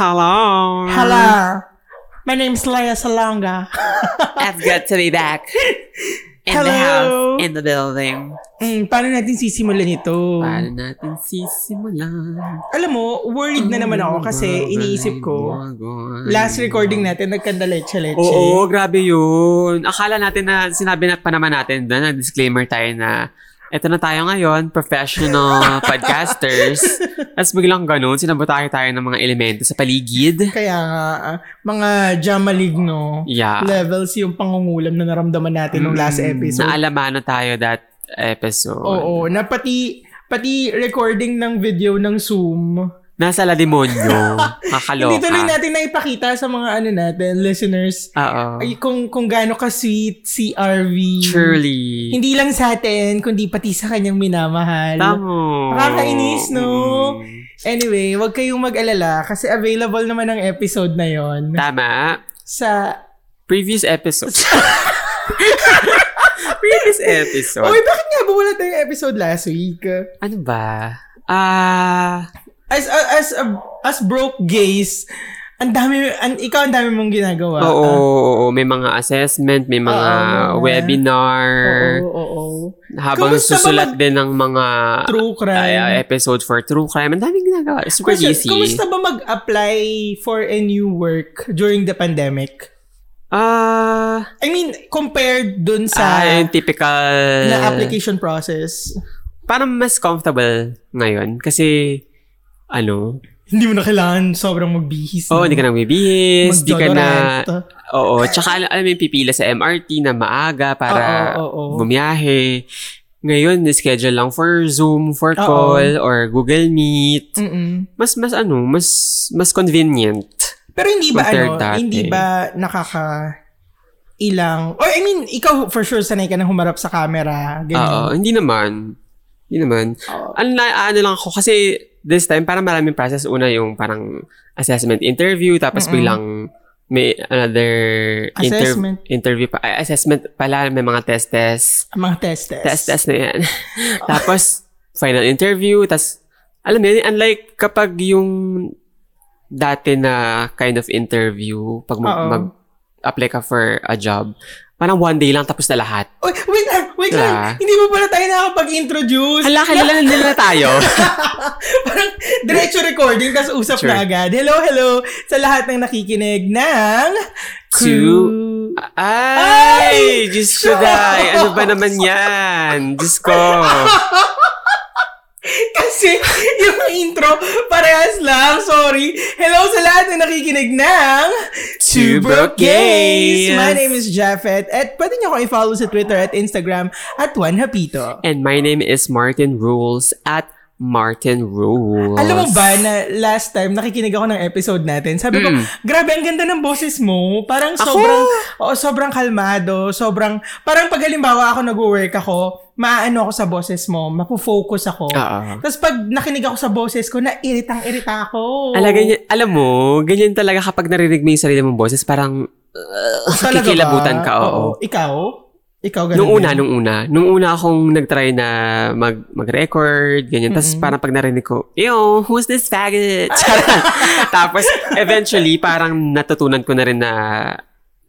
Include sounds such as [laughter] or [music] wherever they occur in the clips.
Hello. Hello. My name's Leia Salonga. [laughs] It's good to be back. In the Hello. house, in the building. Mm, paano natin sisimulan ito? Paano natin sisimulan? Alam mo, worried na naman ako kasi iniisip ko, last recording natin, nagkandaleche-leche. Oo, grabe yun. Akala natin na, sinabi na pa naman natin doon, nag-disclaimer tayo na, eto na tayo ngayon, professional [laughs] podcasters. Tapos biglang ganun, sinabotake tayo ng mga elemento sa paligid. Kaya nga, ah, mga jamaligno Yeah. levels yung pangungulam na naramdaman natin nung last Mm, episode. Naalaman na tayo that episode. Oo, na pati, pati recording ng video ng Zoom. Nasa la demonyo. [laughs] Kakaloka. Hindi tuloy natin na ipakita sa mga ano natin, listeners, Oo. ay, kung, kung gaano ka-sweet si RV. Surely. Hindi lang sa atin, kundi pati sa kanyang minamahal. Tamo. Nakakainis, no? Mm. Anyway, wag kayong mag-alala kasi available naman ang episode na yon Tama. sa... Previous episode. [laughs] Previous episode. Oy, bakit nga ba wala tayong episode last week? Ano ba? Ah... As as as, as broke gays, ang dami, an, ikaw ang dami mong ginagawa. oo, ah. oo, oo, may mga assessment, may mga Oo, mga- webinar. Oo, oo, oo. Habang Kamusta susulat mag- din ng mga True crime. ay, episode for true crime. Ang daming ginagawa. Super Question, easy. Kumusta ba mag-apply for a new work during the pandemic? Ah... I mean, compared dun sa yung typical... na application process. parang mas comfortable ngayon kasi ano, Hindi mo na kailangan sobrang magbihis. oh, no? hindi ka na bibihis, hindi ka na. Oo, tsaka al- alam mo yung pipila sa MRT na maaga para Oo, oo, oo. bumiyahe. Ngayon, schedule lang for Zoom, for Oo. call, or Google Meet. Mm-mm. Mas, mas ano, mas, mas convenient. Pero hindi ba ano, dati. hindi ba nakaka ilang or I mean, ikaw for sure sanay ka na humarap sa camera, Oo, hindi naman. Hindi naman. Oo. Ano, na, ano lang ako, kasi this time, parang maraming process. Una yung parang assessment interview, tapos Mm-mm. bilang may another inter- Assessment. interview pa. ay, assessment pala, may mga test-test. Mga test test. Test-test na yan. [laughs] tapos, final interview, tapos, alam yun, unlike kapag yung dati na kind of interview, pag mag, mag-apply ka for a job, parang one day lang tapos na lahat. Uy, wait lang, wait Diba? lang. Hindi mo pala tayo nakapag-introduce. Hala, kilala na nila tayo. [laughs] Parang diretso recording, tapos usap Sure. na agad. Hello, hello sa lahat ng nakikinig ng To- Crew. Ay! Diyos ko, day. Ano ba naman yan? Diyos ko. [laughs] [laughs] Kasi yung intro, parehas lang. Sorry. Hello sa lahat na nakikinig ng Two Broke Gays. My name is Japheth at pwede niyo ako i-follow sa Twitter at Instagram at Juan Hapito. And my name is Martin Rules at Martin Rules. Alam mo ba na last time nakikinig ako ng episode natin, sabi ko, Mm. grabe ang ganda ng boses mo. Parang Ako? sobrang, oo, sobrang kalmado, sobrang, parang pag halimbawa ako nag-work ako, maano ako sa boses mo, mapofocus ako. Oo. Tapos pag nakinig ako sa boses ko, nairitang-irita ako. Ala, ganyan, alam mo, ganyan talaga kapag narinig mo yung sarili mong boses, parang uh, Talaga ba? kikilabutan ka, oo. Ikaw? Ikaw ganun Nung una, din? nung una. Nung una akong nag-try na mag, mag-record, ganyan. Tapos parang pag narinig ko, Ew, who's this faggot? [laughs] Tapos, eventually, parang natutunan ko na rin na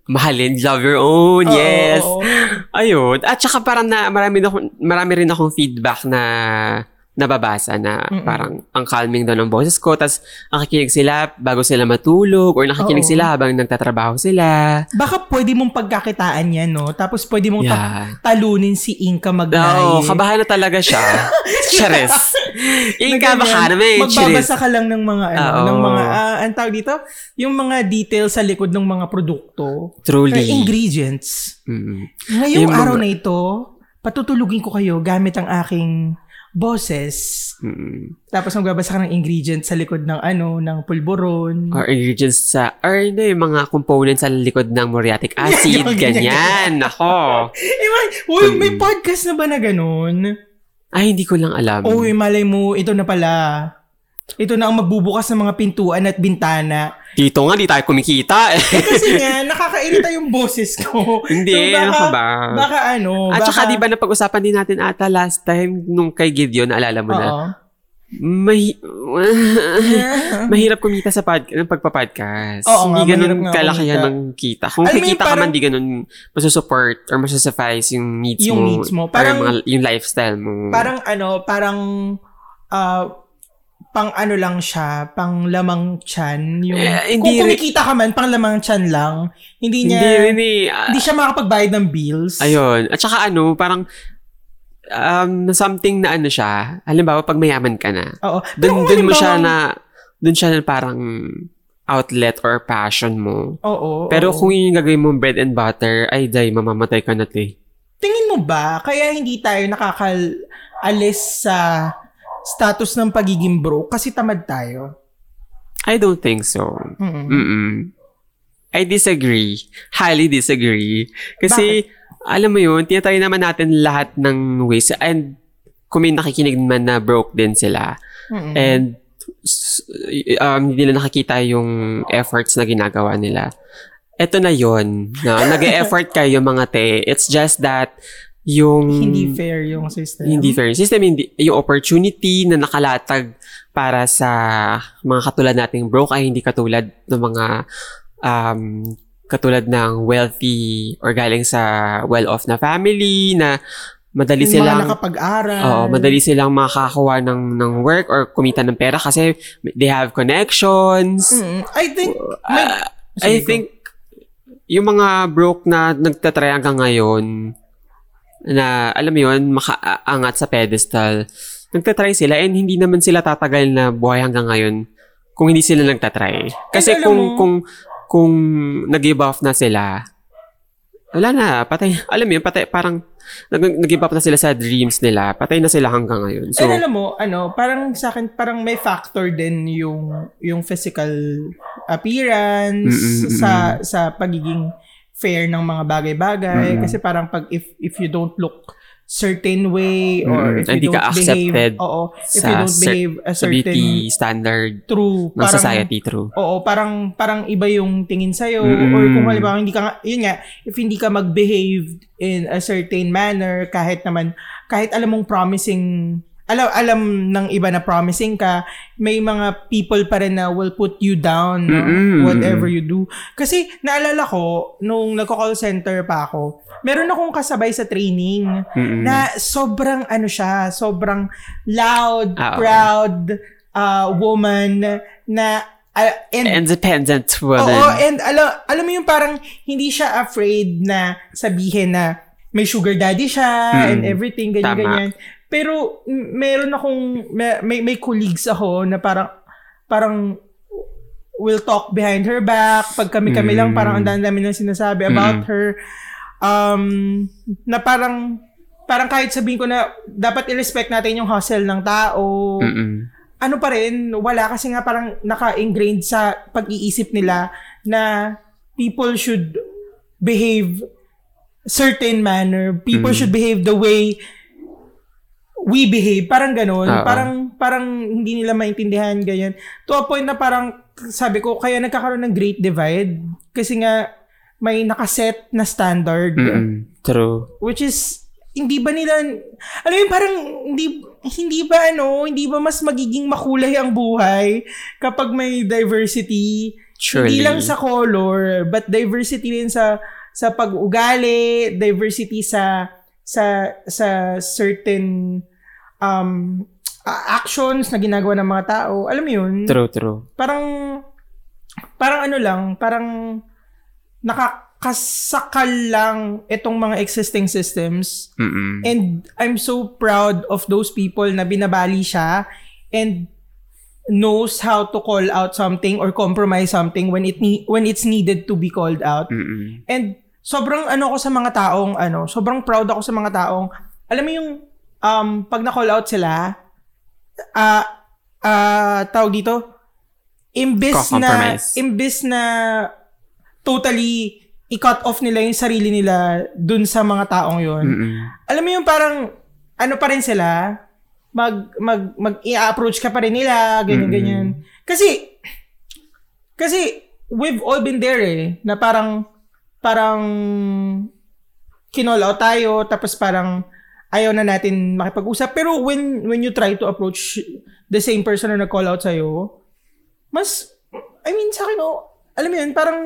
mahalin, love your own, Oo, yes. Ayun. At saka parang na, marami, na, marami rin akong feedback na nababasa na Mm-mm. parang ang calming daw ng boses ko. Tapos, nakikinig sila bago sila matulog or nakikinig Oo. sila habang nagtatrabaho sila. Baka pwede mong pagkakitaan yan, no? Tapos pwede mong ta- Yeah. talunin si Inka mag Oo, kabahan na talaga siya. [laughs] Charis. Inka, baka naman. Magbabasa Charis. ka lang ng mga, ano, Oo. ng mga, ah, ang tawag dito, yung mga details sa likod ng mga produkto. Or Truly. ingredients. Mm. Ngayong Yung mga- araw na ito, patutulugin ko kayo gamit ang aking boses. Mm. Tapos magbabasa ka ng ingredients sa likod ng ano, ng pulburon. Or ingredients sa, or ano yung mga components sa likod ng muriatic [laughs] acid, Yung ganyan. Nako. [laughs] Eh, may, uy, may Mm. podcast na ba na ganun? Ay, hindi ko lang alam. Uy, malay mo, ito na pala. Ito na ang magbubukas ng mga pintuan at bintana. Dito nga, di tayo kumikita. Eh, kasi nga, nakakairita yung boses ko. [laughs] Hindi, So, baka, ano ka ba? Baka ano, At baka, saka, di ba, napag-usapan din natin ata last time nung kay Gideon, naalala mo na, Oo. Mahi- [laughs] mahirap kumita sa pod- ng pagpa-podcast. Oo nga, hindi ganun mahirap nga kalakihan kumita. ng kita. Kung Alam mo yung kikita ka parang- man, di ganun masusupport or masusuffice yung needs Yung mo. needs mo. or Parang- mga, yung lifestyle mo. Parang ano, parang ah, pang ano lang siya, pang lamang chan. Yung, Eh, hindi kung kumikita ka man, pang lamang chan lang. Hindi niya, hindi hindi, rin eh. Ah, siya makakapagbayad ng bills. ayun. At saka ano, parang um, something na ano siya. Halimbawa, pag mayaman ka na. Oo. Dun, dun mo siya na, dun siya na parang outlet or passion mo. Oo. Pero oo. kung yun yung gagawin mo bread and butter, ay day, mamamatay ka na te. Tingin mo ba, kaya hindi tayo nakakaalis sa status ng pagiging broke kasi tamad tayo? I don't think so. Mm-mm. Mm-mm. I disagree. Highly disagree. Kasi, alam mo yun, tinatry naman natin lahat ng ways. And, kung may nakikinig man na broke din sila. Mm-mm. And, um, hindi nila nakikita yung efforts na ginagawa nila. Ito na yon na [laughs] nag-effort kayo mga te. It's just that, yung... hindi fair yung system. Hindi fair. Yung System, hindi, yung opportunity na nakalatag para sa mga katulad nating broke ay hindi katulad ng mga um, katulad ng wealthy or galing sa well-off na family na madali Yung mga silang nakapag-aral. Oo, madali silang makakakuha ng ng work or kumita ng pera kasi they have connections. Mm, I think, may, Ah, I think yung mga broke na nagtatry hanggang ngayon na alam mo yun, makaangat sa pedestal, nagtatry sila and hindi naman sila tatagal na buhay hanggang ngayon kung hindi sila nagtatry. Kasi alam kung mo- kung kung nag-give off na sila, wala na, patay. [laughs] Alam mo yun, patay, parang nag- nag-give up na sila sa dreams nila, patay na sila hanggang ngayon. So, And alam mo, ano, parang sa akin, parang may factor din yung, yung physical appearance mm-mm. sa sa pagiging fair ng mga bagay-bagay. Mm-mm. Kasi parang pag if if you don't look certain way or Mm-mm. if you Hindi ka don't accepted behave, oo, if you don't behave a certain beauty standard true, ng parang, society, true. Oo, parang parang iba yung tingin sa iyo Mm-mm. or kung halimbawa hindi ka yun nga, if hindi ka mag-behave in a certain manner kahit naman kahit alam mong promising alam alam ng iba na promising ka, may mga people pa rin na will put you down no? Mm-mm. whatever you do. Kasi naalala ko nung nagko-call center pa ako, meron akong kasabay sa training Mm-mm. na sobrang ano siya, sobrang loud, Ah, oo. proud uh, woman na uh, and Independent woman. Oo, and alam, alam mo yung parang hindi siya afraid na sabihin na may sugar daddy siya Mm. and everything, ganyan, Tama. ganyan. Pero meron akong, may, may, may colleagues ako na parang, parang will talk behind her back. Pag kami-kami lang, Mm. parang ang dami lang sinasabi about Mm. her. Um, na parang, parang kahit sabihin ko na dapat i-respect natin yung hustle ng tao Mm-mm. ano pa rin, wala kasi nga parang naka-ingrained sa pag-iisip nila na people should behave certain manner. People Mm. should behave the way we behave. Parang ganun. Oo. Parang, parang hindi nila maintindihan ganyan. To a point na parang, sabi ko, kaya nagkakaroon ng great divide. Kasi nga, may nakaset na standard. Mm-mm. True. Which is, hindi ba nila, alam mo parang, hindi, hindi ba ano, hindi ba mas magiging makulay ang buhay kapag may diversity? Surely. Hindi lang sa color, but diversity rin sa, sa pag-ugali, diversity sa, sa, sa certain, um, actions na ginagawa ng mga tao. Alam mo yun? True, true. parang parang ano lang, parang nakakasakal lang itong mga existing systems. Mm-mm. And I'm so proud of those people na binabali siya and knows how to call out something or compromise something when it ne- when it's needed to be called out. Mm-mm. And sobrang ano ako sa mga taong ano, sobrang proud ako sa mga taong alam mo yung um pag na-call out sila ah ah tawag dito imbis na imbis na totally i-cut off nila yung sarili nila dun sa mga taong yon. Alam mo yung parang ano pa rin sila mag mag mag i-approach ka pa rin nila ganyan Mm-mm. ganyan. Kasi kasi we've all been there eh na parang parang out tayo tapos parang ayaw na natin makipag-usap. Pero when when you try to approach the same person na nag-call out sa'yo, mas, I mean, sa akin, oh, alam mo yun, parang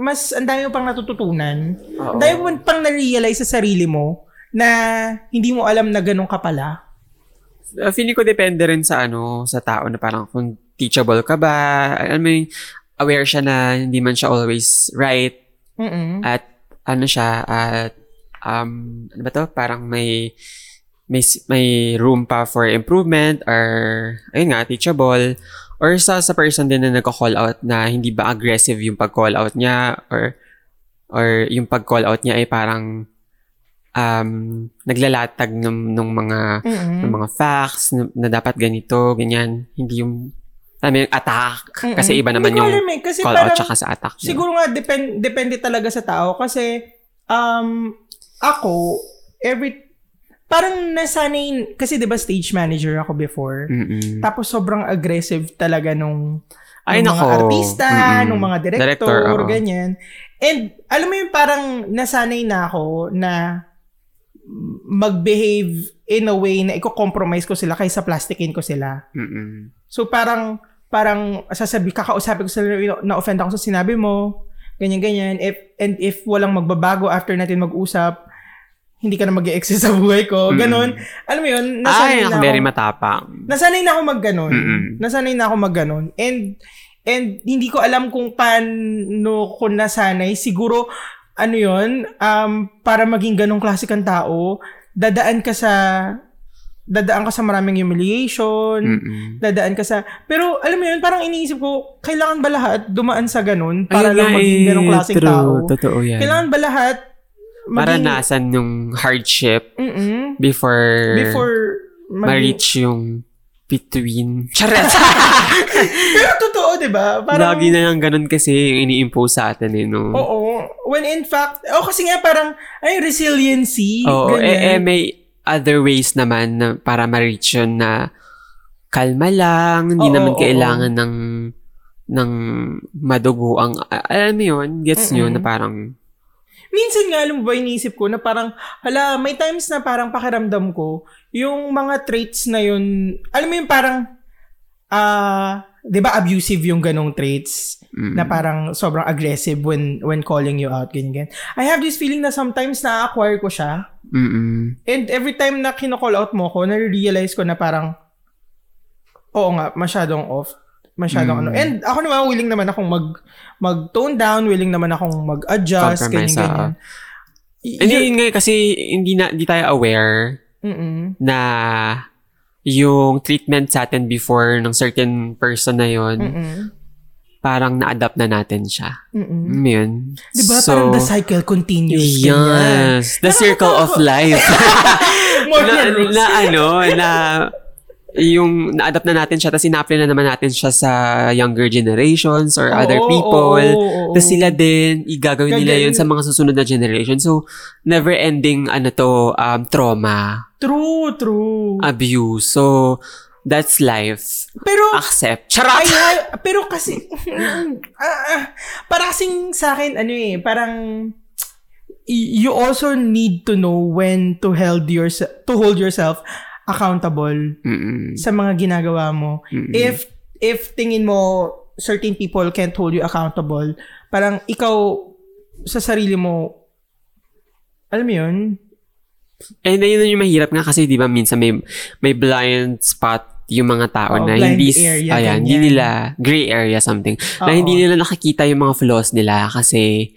mas ang dami mo pang natututunan. Ang dami mo pang na-realize sa sarili mo na hindi mo alam na ganun ka pala. Uh, feeling ko depende rin sa ano, sa tao na parang kung teachable ka ba, alam mo yung aware siya na hindi man siya always right Mm-mm. at ano siya at um ano ba to parang may may may room pa for improvement or ayun nga teachable or sa sa person din na nagko-call out na hindi ba aggressive yung pag-call out niya or or yung pag-call out niya ay parang um naglalatag ng ng mga Mm-mm. ng mga facts na, na dapat ganito ganyan hindi yung alam yung attack kasi Mm-mm. iba naman yung alam eh, kasi call out tsaka sa attack. Siguro nga, depend, depende talaga sa tao. Kasi, um, ako, every, parang nasanay, kasi di ba stage manager ako before. Mm-mm. Tapos sobrang aggressive talaga nung, Ay, nung nako. mga artista, Mm-mm. nung mga director, Director, oo. ganyan. And, alam mo yung parang nasanay na ako na mag-behave in a way na i-compromise ko sila kaysa plastikin ko sila. Mm-mm. So parang parang sasabi kakausapin ko sila na offend ako sa sinabi mo. Ganyan ganyan. If and if walang magbabago after natin mag-usap, hindi ka na mag-exist sa buhay ko. Mm. Ganon. Alam mo yun, Ay, nasanay na ako very matapang. Nasanay na ako mag-ganon. Mm-mm. Nasanay na ako mag-ganon. And and hindi ko alam kung paano ko nasanay. Siguro ano yun, um, para maging ganong klase kang tao, dadaan ka sa dadaan ka sa maraming humiliation, Mm-mm. dadaan ka sa... Pero, alam mo yun, parang iniisip ko, kailangan ba lahat dumaan sa ganun para Ayun lang maging eh, ganong klaseng true. tao? Totoo yan. Kailangan ba lahat Maranasan yung hardship Mm-mm. before, before maging... ma-reach yung between. [laughs] Charet! Pero totoo, di ba? Parang, Lagi na lang ganun kasi yung ini-impose sa atin eh, no? Oo. When in fact, oh kasi nga parang, ay, resiliency. Oo, eh, eh, may other ways naman na para ma-reach yun na kalma lang, hindi Oo, naman oo, kailangan ng ng madugo ang alam mo yun, gets nyo Mm-mm. na parang Minsan nga, alam mo ba, inisip ko na parang, hala, may times na parang pakiramdam ko, yung mga traits na yun, alam mo yung parang, ah, di ba abusive yung ganong traits? mm, Na parang sobrang aggressive when when calling you out, ganyan. I have this feeling na sometimes na-acquire ko siya. mm And every time na kino-call out mo ko, na-realize ko na parang, oo nga, masyadong off. Masyadong Mm. ano. And ako naman, willing naman akong mag, mag-tone down, willing naman akong mag-adjust, Compromise, ganyan, ganyan. Y- Hindi yun- nga kasi hindi na hindi tayo aware Mm-mm. na yung treatment sa atin before ng certain person na yun, Mm-mm. parang na-adapt na natin siya. Mm-mm. Mm, yun. Diba? So, parang the cycle continues. ganyan. Yes. The circle of life. [laughs] More [laughs] na, na ano, na yung na-adapt na natin siya tapos ina-apply na naman natin siya sa younger generations or other Oo, people. oo, oo, oo. Tapos sila din, igagawin nila yun sa mga susunod na generation. So, never-ending, ano to, um, trauma, True, true. abuse. So, that's life. Pero, Accept. Charot! Ay, ay, pero kasi, [laughs] ah, ah, para kasing sa akin, ano eh, parang, you also need to know when to hold yourself, to hold yourself accountable Mm-mm. sa mga ginagawa mo. Mm-mm. If, if tingin mo, certain people can't hold you accountable, parang ikaw, sa sarili mo, alam mo yun? And then, yun yung mahirap nga kasi, di ba, minsan may, may blind spot yung mga tao Oo, na hindi, area, ayan, ganyan. hindi nila, gray area something, na Oo. hindi nila nakikita yung mga flaws nila kasi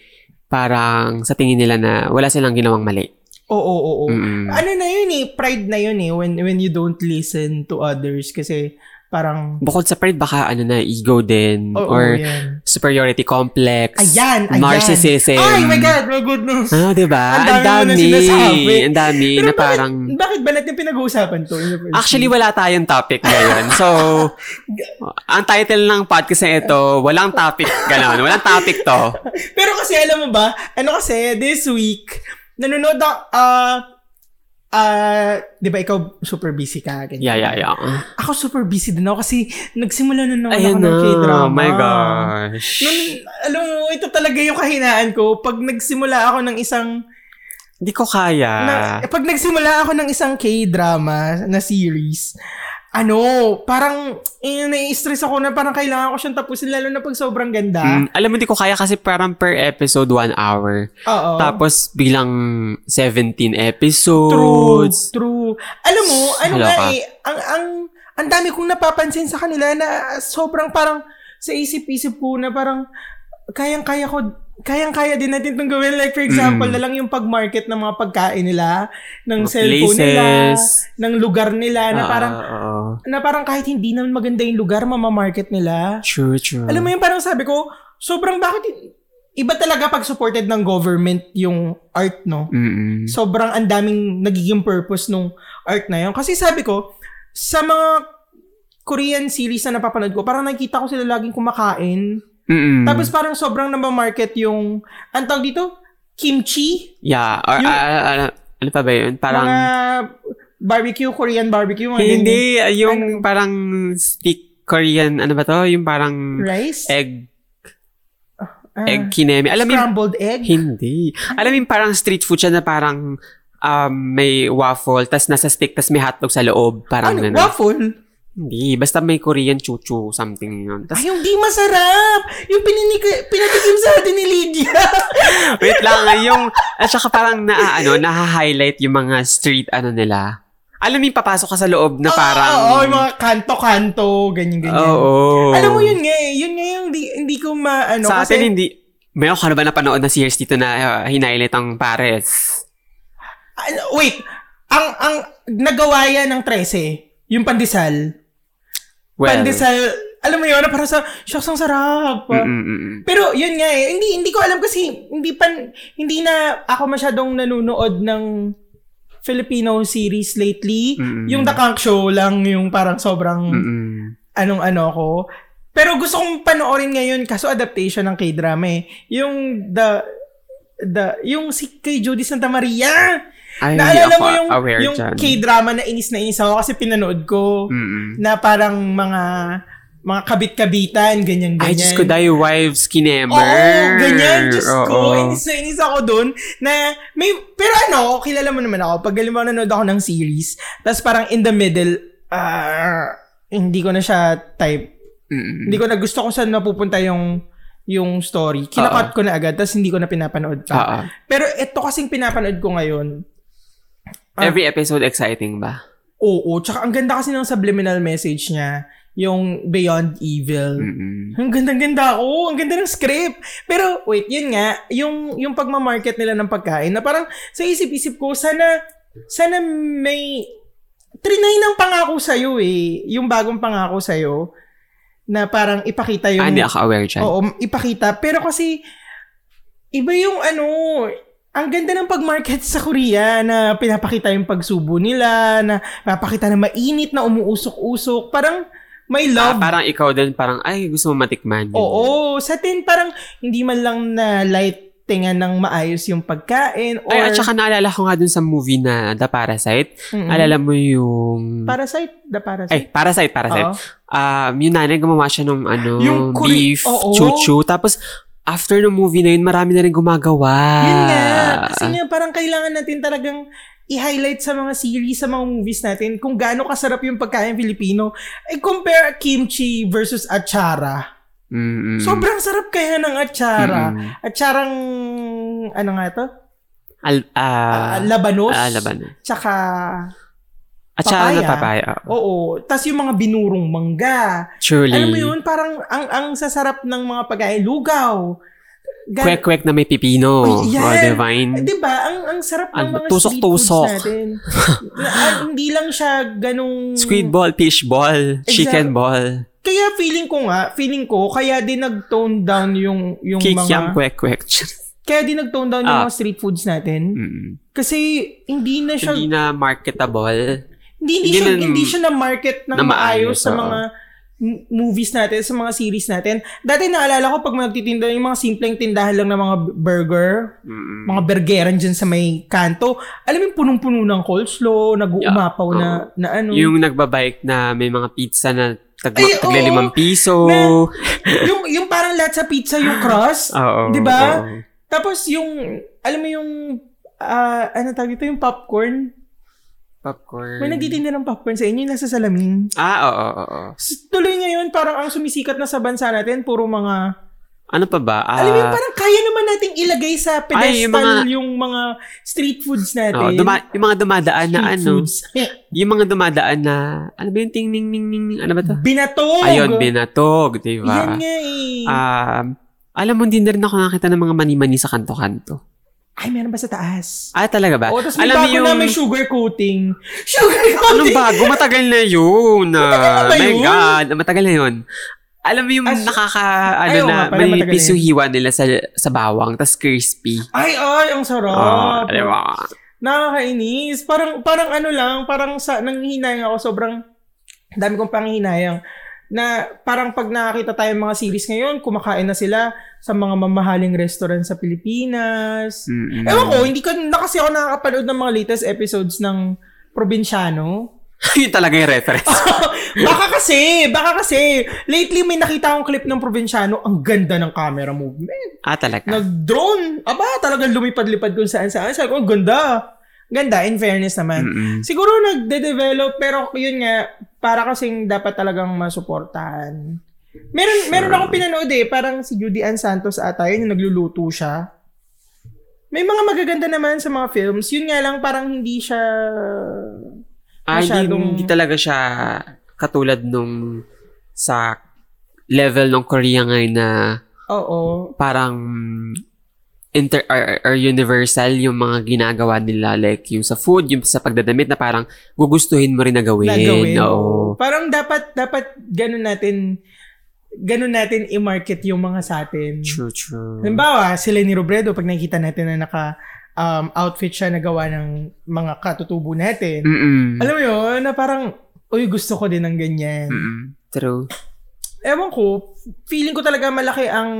parang sa tingin nila na wala silang ginawang mali. Oo, oo, oo. Mm-mm. Ano na yun eh, pride na yun eh, when, when you don't listen to others kasi parang, Bukod sa pride, baka ano na, ego din, oo, or yan. superiority complex, Ayan, ayan. narcissism. Ay, my God, my goodness. Ah, diba? Ang Ang dami na. Ang dami na bakit, parang... bakit ba natin pinag-uusapan to? Actually, wala tayong topic ngayon. So, [laughs] ang title ng podcast na ito, walang topic. Ganon. Walang topic to. Pero kasi alam mo ba, ano kasi, this week, nanonood ako, ah, ah, di ba ikaw super busy ka? Ganyan. Yeah, yeah, yeah. Ako super busy din ako kasi nagsimula na naman Ayan ako na. ng K-drama. Oh my gosh. Nung, alam mo, ito talaga yung kahinaan ko. Pag nagsimula ako ng isang Hindi ko kaya. na, pag nagsimula ako ng isang K-drama na series, ano, parang eh, nai-stress ako na parang kailangan ko siyang tapusin lalo na pag sobrang ganda. Mm, alam mo, hindi ko kaya kasi parang per episode, one hour. Oo. Tapos, bilang 17 True, episodes. true. Alam mo, ano Hala nga eh, ang, ang, ang dami kong napapansin sa kanila na sobrang parang sa isip-isip ko na parang kayang-kaya ko, kayang-kaya din natin itong gawin. Like, for example, Mm. na lang yung pag-market ng mga pagkain nila, ng Mga cellphone nila, places. ng lugar nila, na Ah, parang, oo. na parang kahit hindi naman maganda yung lugar, mamamarket nila. True, true. Alam mo yun, parang sabi ko, sobrang bakit, iba talaga pag supported ng government yung art, no? Mm-mm. sobrang ang daming nagiging purpose nung art na yun. Kasi sabi ko, sa mga Korean series na napapanood ko, parang nakikita ko sila laging kumakain. Mm-mm. Tapos parang sobrang nabamarket yung, ang tawag dito? Kimchi? yeah. Or, yung- ah, ah, ano pa ba yun? Parang, mga barbecue, Korean barbecue, mga hindi, ah, yung Ano? parang stick Korean, ano ba to? Yung parang ganyan. rice, egg, Ah, egg kineme. Alam mo yung, scrambled egg. hindi. Alam yung parang street food siya na parang um, may waffle, tas nasa stick, tas may hotdog sa loob. Parang Ano, ganun. waffle? Hindi, basta may Korean chuchu, something yun. Tas, Ay, yung di masarap! Yung pininik, pinatikim sa atin ni Lydia. [laughs] wait lang, yung, at saka parang na, ano, naha-highlight yung mga street, ano nila. Alam mo yung papasok ka sa loob na parang... Oo, oo, yung mga kanto-kanto, ganyan-ganyan. Oo. Alam mo yun nga eh. Yun nga yung hindi, hindi ko maano. sa kasi, atin, hindi... Meron ka na ba napanood na series dito na uh, hinighlight ang pares? Ano, wait. Ang, ang nagawa yan ng 13, yung pandesal. Well, pandesal, alam mo yun, na parang sa, shucks, ang sarap. mm, mm, mm. Pero yun nga eh, hindi hindi ko alam kasi hindi pan hindi na ako masyadong nanonood ng Filipino series lately. Mm-mm. Yung The Kank Show lang yung parang sobrang Mm-mm. anong ano ko. Pero gusto kong panoorin ngayon kaso adaptation ng K-drama eh. Yung the the yung si kay Judy Santa Maria. Ay, Naalala mo yung aware yung dyan. K-drama na inis na inis ako kasi pinanood ko Mm-mm. na parang mga mga kabit-kabitan, ganyan-ganyan. Ay, Diyos ko, dahil wives kinemer. Oo, ganyan. Diyos ko, Oo. inis na inis ako dun. Na, may, pero ano, kilala mo naman ako. Pag halimbawa nanood ako ng series, tapos parang in the middle, ah, hindi ko na siya type. Mm-mm. Hindi ko na gusto kung saan napupunta yung yung story. Kinakat ko na agad, tapos hindi ko na pinapanood pa. Oo. Pero ito kasing pinapanood ko ngayon, Ah. Every episode exciting ba? oo, tsaka ang ganda kasi ng subliminal message niya, yung Beyond Evil. Mm-mm. Ang ganda-ganda ako. Ang ganda ng script. Pero, wait, yun nga, yung, yung pagmamarket nila ng pagkain, na parang sa isip-isip ko, sana, sana may, trinay ng pangako sa'yo eh. Yung bagong pangako sa'yo, na parang ipakita yung... Ah, hindi ako aware dyan. Oo, ipakita. Pero kasi, iba yung ano, ang ganda ng pag-market sa Korea na pinapakita yung pagsubo nila, na pinapakita na mainit, na umuusok-usok. Parang may Ah, love. parang ikaw din, parang, ay, gusto mo matikman. Ganyan. Oo, sa atin parang hindi man lang na lightingan ng maayos yung pagkain or Ay, at saka naalala ko nga dun sa movie na The Parasite. Mm-mm. Alala mo yung... Parasite, the Parasite. ay, Parasite, Parasite. Oo. Um, yung nanay gumawa siya ng ano, Yung Kore- beef, Oo. chuchu. Tapos, after ng movie na yun, marami na rin gumagawa. Yun nga. Kasi nga parang kailangan natin talagang i-highlight sa mga series, sa mga movies natin kung gaano kasarap yung pagkain Filipino. Eh, compare kimchi versus achara. Mm-mm. Sobrang sarap kaya ng achara. Mm-mm. Acharang, ano nga ito? Al- Ah, ah, labanos. ah, laban. Tsaka, At papaya. na papaya. oo. oo. Tapos yung mga binurong mangga. Truly. Alam mo yun, parang ang ang sasarap ng mga pagkain, lugaw. Gan- Kwek-kwek na may pipino. Ay, yan. Oh, divine. 'Di ba? Ang ang sarap ng mga tusok-tusok. street foods natin. [laughs] Na, ah, hindi lang siya ganung Squid ball, fish ball, chicken ball. Kaya feeling ko nga, feeling ko kaya din nag-tone down yung yung Kikiam, mga kwek-kwek. kaya din nag-tone down yung Ah. mga street foods natin. Mm. Kasi hindi na siya Hindi na marketable. Hindi, hindi, siya na- hindi siya na market ng na maayos sa mga movies natin, sa mga series natin. Dati naalala ko pag magtitinda yung mga simpleng tindahan lang ng mga burger, Mm. mga burgeran dyan sa may kanto. Alam mo yung punong-puno ng coleslaw, nag-uumapaw Yeah, na, na ano. Yung nagbabike na may mga pizza na tag Ay, tagla oo. limang piso. Na- [laughs] yung, yung parang lahat sa pizza yung crust. [laughs] Oo. Di ba? oo. Tapos yung, alam mo yung ah, ano tawag ito, yung popcorn. Popcorn. May nagtitinda ng popcorn sa inyo, yung nasa salamin. Ah, oo, oo, oo. Tuloy ngayon, parang ang sumisikat na sa bansa natin, puro mga, Ano pa ba? Ah, alam mo parang kaya naman nating ilagay sa Ay, yung pedestal mga- yung mga, street foods natin. oo, duma- yung mga dumadaan na Street ano, foods. yung mga dumadaan na, ano ba yung ting ning ning ning, ano ba to? Binatog! Ayun, binatog, di Yan ba? nga eh. Um, alam mo, hindi na rin ako nakakita ng mga mani-mani sa kanto-kanto. Ay, meron ba sa taas? Ah, talaga ba? Oo, tapos may alam bago na may sugar coating. [laughs] Sugar Anong coating! bago? Matagal na yun. Matagal na ba Ah, my yun? God. Matagal na yun. Alam mo yung As- nakaka, Ay, ano na, nga pala, may matagal na piso yun. hiwa nila sa, sa bawang, tas crispy. Ay, ay, ang sarap. Oh, di ba? Nakakainis. Parang, parang ano lang, parang sa, nanghihinayang ako, sobrang, dami kong panghihinayang, na parang pag nakakita tayo ng mga series ngayon, kumakain na sila sa mga mamahaling restaurant sa Pilipinas. Mm-mm. Ewan ko, hindi ko na kasi ako nakakapanood ng mga latest episodes ng Probinsyano. [laughs] yun talaga yung reference. [laughs] baka kasi, baka kasi, lately may nakita akong clip ng Probinsyano, ang ganda ng camera movement. ah, talaga. Nag-drone. Aba, talagang lumipad-lipad kung saan saan. Sabi ko, ang ganda. Ganda, in fairness naman. Mm-mm. Siguro nagde-develop, pero yun nga, para kasing dapat talagang masuportahan. Meron, meron akong pinanood eh, parang si Judy Ann Santos ata yun, yung nagluluto siya. May mga magaganda naman sa mga films. Yun nga lang, parang hindi siya... Ah, hindi, masyadong- hindi talaga siya katulad nung sa level ng Korea ngayon na Oo. parang inter or, or universal yung mga ginagawa nila like yung sa food, yung sa pagdadamit na parang gugustuhin mo rin na gawin. na gawin. Oo. Parang dapat, dapat ganun natin, ganun natin i-market yung mga sa atin. True, true. Halimbawa, sila ni Robredo, pag nakikita natin na naka um, outfit siya na gawa ng mga katutubo natin, Mm-mm. alam mo yun, na parang, uy, gusto ko din ng ganyan. Mm-mm. True. Ewan ko, feeling ko talaga malaki ang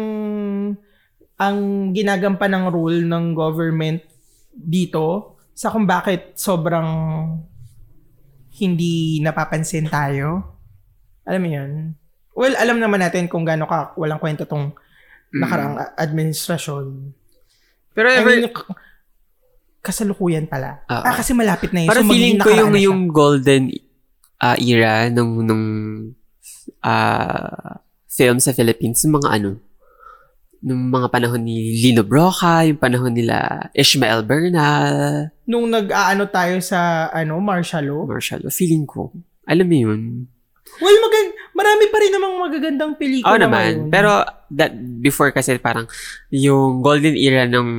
ang ginagampan ng rule ng government dito sa kung bakit sobrang hindi napapansin tayo. Alam mo yun? Well, alam naman natin kung gaano ka walang kwenta tong nakaraang a- administrasyon. Pero I ever, mean, k- kasalukuyan pala. Oo. ah, kasi malapit na yun. parang So, feeling ko yung, yung golden ah, era nung, nung ah, film sa Philippines, mga ano, nung mga panahon ni Lino Broca, yung panahon nila Ishmael Bernal, Nung nag-aano tayo sa ano, martial law. Marshall, feeling ko, alam mo yun. Well, magan marami pa rin namang magagandang pelikula Oo naman. ngayon. Pero that before kasi parang yung golden era ng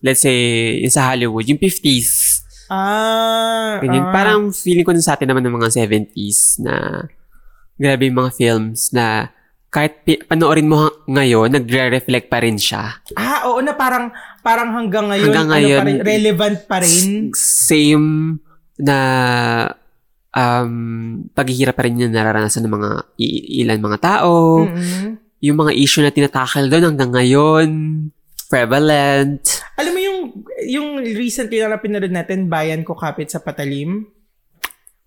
let's say yung sa Hollywood, yung 50s. ah, Ganyan. ah. Parang feeling ko na sa atin naman ng mga 70s na grabe yung mga films na kahit panoorin mo ngayon, nagre-reflect pa rin siya. ah, oo na parang parang hanggang ngayon, Hanggang ano ngayon, pa rin, relevant pa rin. Same na um, paghihirap pa rin yung nararanasan ng mga ilan mga tao. Mm-mm. Yung mga issue na tinatakal doon hanggang ngayon, prevalent. Alam mo yung yung recently na pinanood natin, Bayan ko kapit sa Patalim?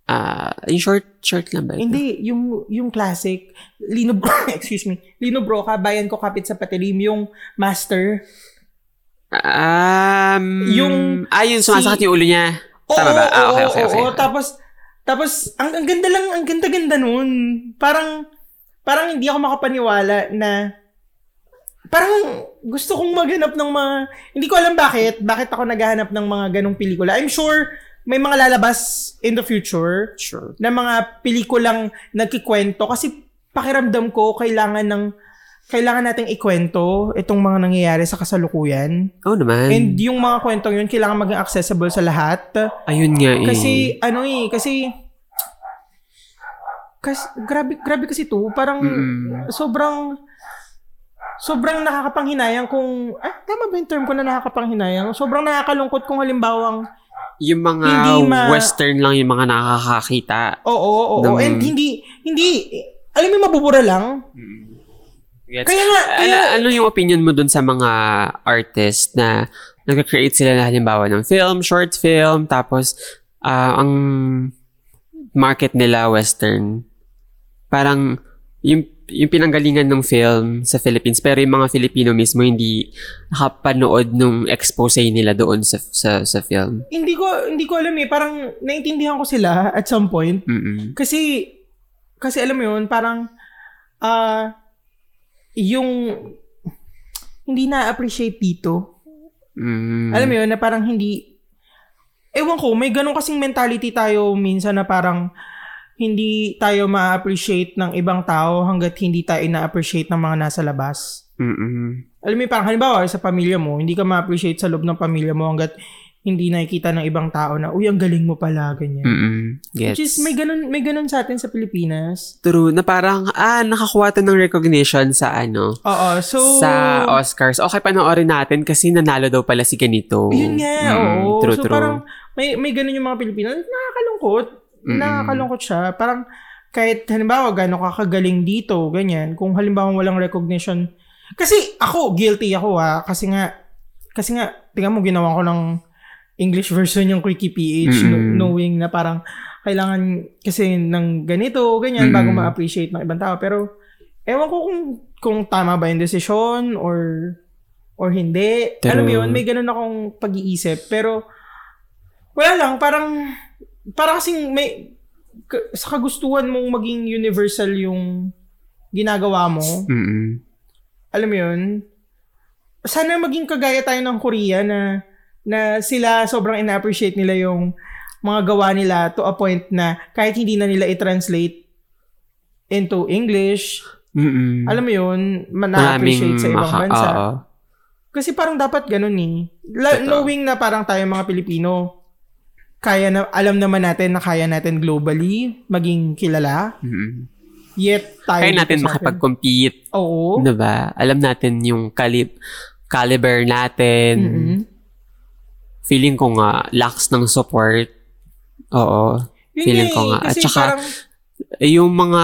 Ah, yung short, short lang ba? ito? Hindi, yung yung classic Lino Bro, [laughs] excuse me. Lino Broca, Bayan ko kapit sa Patalim, yung master. Um, Yung- ah, yung sumasakit yung ulo niya. Tama ba? Ah, okay, okay, okay. oo. Tapos, tapos, ang, ang ganda lang, ang ganda-ganda nun. Parang, parang hindi ako makapaniwala na, parang gusto kong maghanap ng mga, hindi ko alam bakit, bakit ako naghahanap ng mga ganong pelikula. I'm sure, may mga lalabas in the future Sure. na mga pelikulang nagkikwento kasi pakiramdam ko kailangan ng kailangan nating ikwento itong mga nangyayari sa kasalukuyan. Oo naman. And yung mga kwentong yun, kailangan maging accessible sa lahat. Ayun nga eh. Kasi, ano eh, kasi, kasi, grabe, grabe kasi to. Parang, Mm-mm. sobrang, sobrang nakakapanghinayang kung, ah, tama ba yung term ko na nakakapanghinayang? Sobrang nakakalungkot kung halimbawang, yung mga ma- western lang yung mga nakakakita. oo, oo, oo, Ng- and hindi, hindi, alam mo, mabubura lang. Gets? Kaya nga, ano, kaya- ano yung opinion mo dun sa mga artist na nag-create sila na halimbawa ng film, short film, tapos ah, ang market nila western. Parang yung yung pinanggalingan ng film sa Philippines pero yung mga Filipino mismo hindi nakapanood nung expose nila doon sa sa, sa film. Hindi ko hindi ko alam eh, parang naintindihan ko sila at some point. Mm-mm. Kasi kasi alam mo yun, parang ah yung hindi na-appreciate dito. Mm. Alam mo yun, na parang hindi ewan ko, may ganun kasing mentality tayo minsan na parang hindi tayo ma-appreciate ng ibang tao hanggat hindi tayo na-appreciate ng mga nasa labas. Mm-mm. Alam mo, parang halimbawa sa pamilya mo, hindi ka ma-appreciate sa loob ng pamilya mo hanggat hindi nakikita ng ibang tao na, uy, ang galing mo pala, ganyan. Mm-mm. Which Gets. is, may ganun, may ganun sa atin sa Pilipinas. True, na parang, ah, nakakuha to ng recognition sa ano, Oo, so... sa Oscars. Okay, panoorin natin kasi nanalo daw pala si ganito. Yun nga, Mm, oo. True, so true. parang, may, may ganun yung mga Pilipino. Nakakalungkot. Mm-mm. Nakakalungkot siya. Parang, kahit halimbawa, gano'n ka kagaling dito, ganyan, kung halimbawa walang recognition. Kasi ako, guilty ako ha. Kasi nga, kasi nga, tingnan mo, ginawa ko ng English [laughs] version yung Quickie PH, kno- knowing na parang, kailangan kasi ng ganito, ganyan, bago Mm-mm. ma-appreciate ng ibang tao. Pero, ewan ko kung, kung tama ba yung desisyon or or hindi. Pero- Alam mo yun, may ganun akong pag-iisip. Pero, wala lang, parang, parang kasing may, sa kagustuhan mong maging universal yung ginagawa mo. Mm-mm. Alam mo yun, sana maging kagaya tayo ng Korea na na sila sobrang ina-appreciate nila yung mga gawa nila to a point na kahit hindi na nila i-translate into English, Mm-mm. alam mo yun, na-appreciate sa ibang maka- bansa. oo. Kasi parang dapat ganun eh. La- knowing na parang tayo mga Pilipino, kaya na, alam naman natin na kaya natin globally maging kilala. Mm-mm. Yet tayo Kaya natin makapag-compete. Oo. Diba? Alam natin yung calib caliber natin. Mm-mm. Feeling ko nga, lacks ng support. Oo. Yun Feeling nga ko eh, nga. At saka, parang, yung mga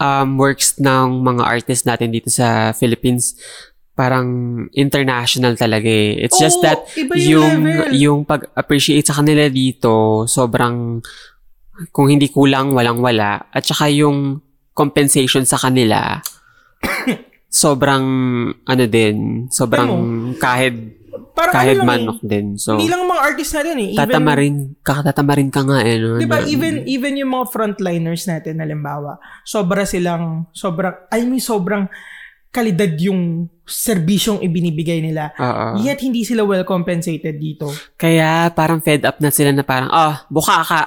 um, works ng mga artists natin dito sa Philippines, parang international talaga eh. It's just Oo, that iba yung yung level. yung pag-appreciate sa kanila dito, sobrang kung hindi kulang, walang-wala. At saka yung compensation sa kanila, [coughs] sobrang ano din, sobrang kahit parang kahit ano manok din. eh. So, Hindi lang mga artist natin eh. Even, tatamarin, kakatamarin ka nga eh. No? Di ba, Na- even, even yung mga frontliners natin, halimbawa, sobra silang, sobrang, I mean, sobrang kalidad yung serbisyong ibinibigay nila. Oo. Yet, hindi sila well compensated dito. Kaya parang fed up na sila na parang, ah, buka ka.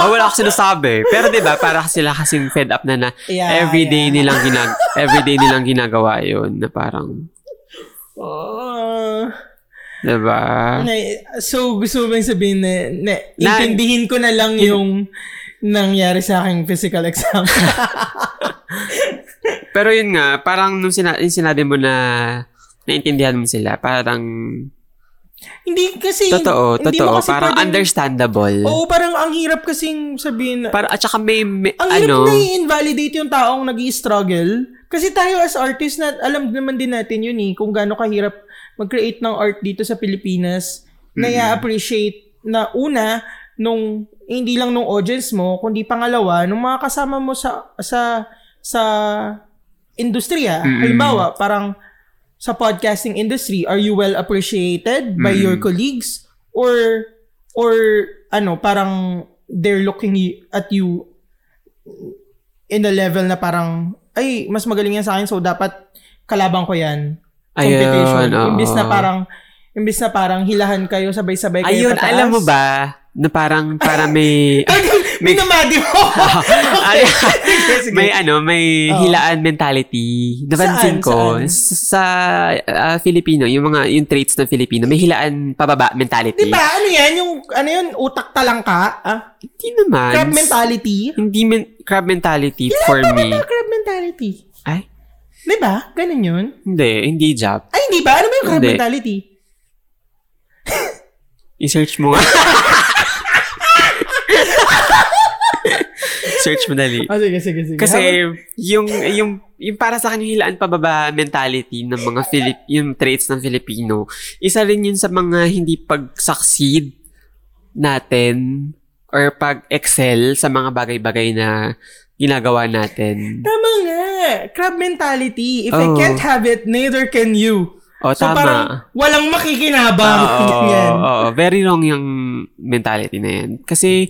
Oh, [laughs] wala ako sinasabi. Pero 'di ba, para sila kasing fed up na na Yeah, everyday yeah. nilang ginag everyday nilang ginagawa 'yun na parang, Oh, 'di ba? na- so, gusto mo bang sabihin na, na, Na- intindihin ko na lang yung nangyari sa aking physical exam. [laughs] Pero yun nga, parang nung sina- yung sinabi mo na naintindihan mo sila, parang hindi kasi... totoo, hindi totoo, kasi parang pwedeng- understandable. Oo, parang ang hirap kasing sabihin na... Para at saka may, may Ang hirap ano, na i-invalidate yung taong nag struggle Kasi tayo as artist, na, alam naman din natin yun eh, kung gaano kahirap mag-create ng art dito sa Pilipinas na i-appreciate na una, nung hindi lang nung audience mo, kundi pangalawa, nung mga kasama mo sa sa sa industriya. Mm-mm. Halimbawa, parang sa podcasting industry, are you well appreciated by Mm-mm. your colleagues or or ano, parang they're looking at you in a level na parang ay, mas magaling yan sa akin so dapat kalabang ko yan. Competition. ayun. Imbis na parang imbis na parang hilahan kayo sabay-sabay kayo Ayun, pataas. alam mo ba, na parang, para may, [laughs] [laughs] May namadi mo. [laughs] Ay, sige. may ano, may Oo. hilaan mentality. Napansin Saan? ko Saan? sa, ah, Filipino, yung mga yung traits ng Filipino, may hilaan pababa mentality. Di ba? Ano yan? Yung, ano yun? Utak talang ka? Ah? Hindi naman. Crab mentality? Hindi men- crab mentality for me. Ano crab mentality? Ay, Di ba? Ganun yun? hindi, hindi job. Ay, hindi ba? Ano ba yung crab Hindi. mentality? I-search mo nga. [laughs] Search mo dali. Oh, sige, sige, sige. Kasi yung yung yung para sa akin yung hilaan pababa mentality ng mga Filip yung traits ng Filipino, isa rin yun sa mga hindi pag-succeed natin or pag-excel sa mga bagay-bagay na ginagawa natin. Tama nga. Crab mentality. If I Oo. can't have it, neither can you. O, So tama. parang walang makikinabang. Oo, [laughs] Ganyan. oo, very wrong yung mentality na yan. Kasi,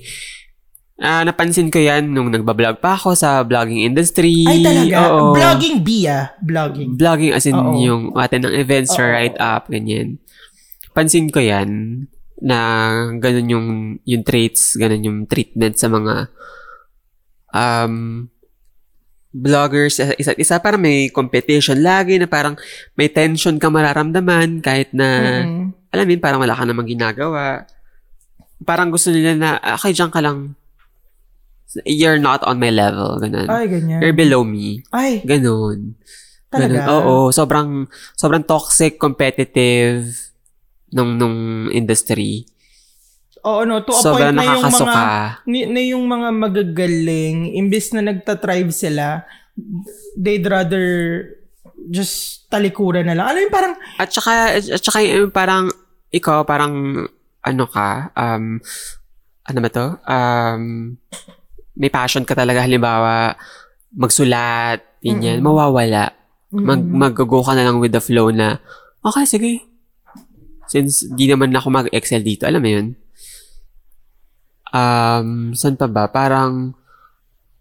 ah, napansin ko yan nung nagbablog pa ako sa vlogging industry. Ay talaga? Oo. Vlogging B ah. Vlogging. Vlogging as in Oo. yung atin ng events or Oo. write-up, ganyan. Pansin ko yan na ganun yung, yung traits, ganun yung treatment sa mga um, vloggers sa isa't isa. Parang may competition lagi na parang may tension ka mararamdaman kahit na Mm-mm. alam mo yun, parang wala ka namang ginagawa. Parang gusto nila na, "Ah, okay, dyan ka lang. You're not on my level. Ganun. Ay, ganyan. You're below me. Ay, Ganun. talaga? Ganun. Oo, sobrang, sobrang toxic, competitive nung, nung industry. Oo, no. To a Sobrang point na yung mga, ni, na yung mga magagaling, imbis na nagtatrive sila, they'd rather just talikuran na lang. Alam mo, parang, At saka, at saka yung parang, ikaw, parang, ano ka, um, ano ba to? Um, may passion ka talaga, halimbawa, magsulat, ganyan, Mm-mm. mawawala. Mag, mag-go ka na lang with the flow na, okay, sige. Since di naman ako mag-excel dito, alam mo yun? Um, saan pa ba? Parang,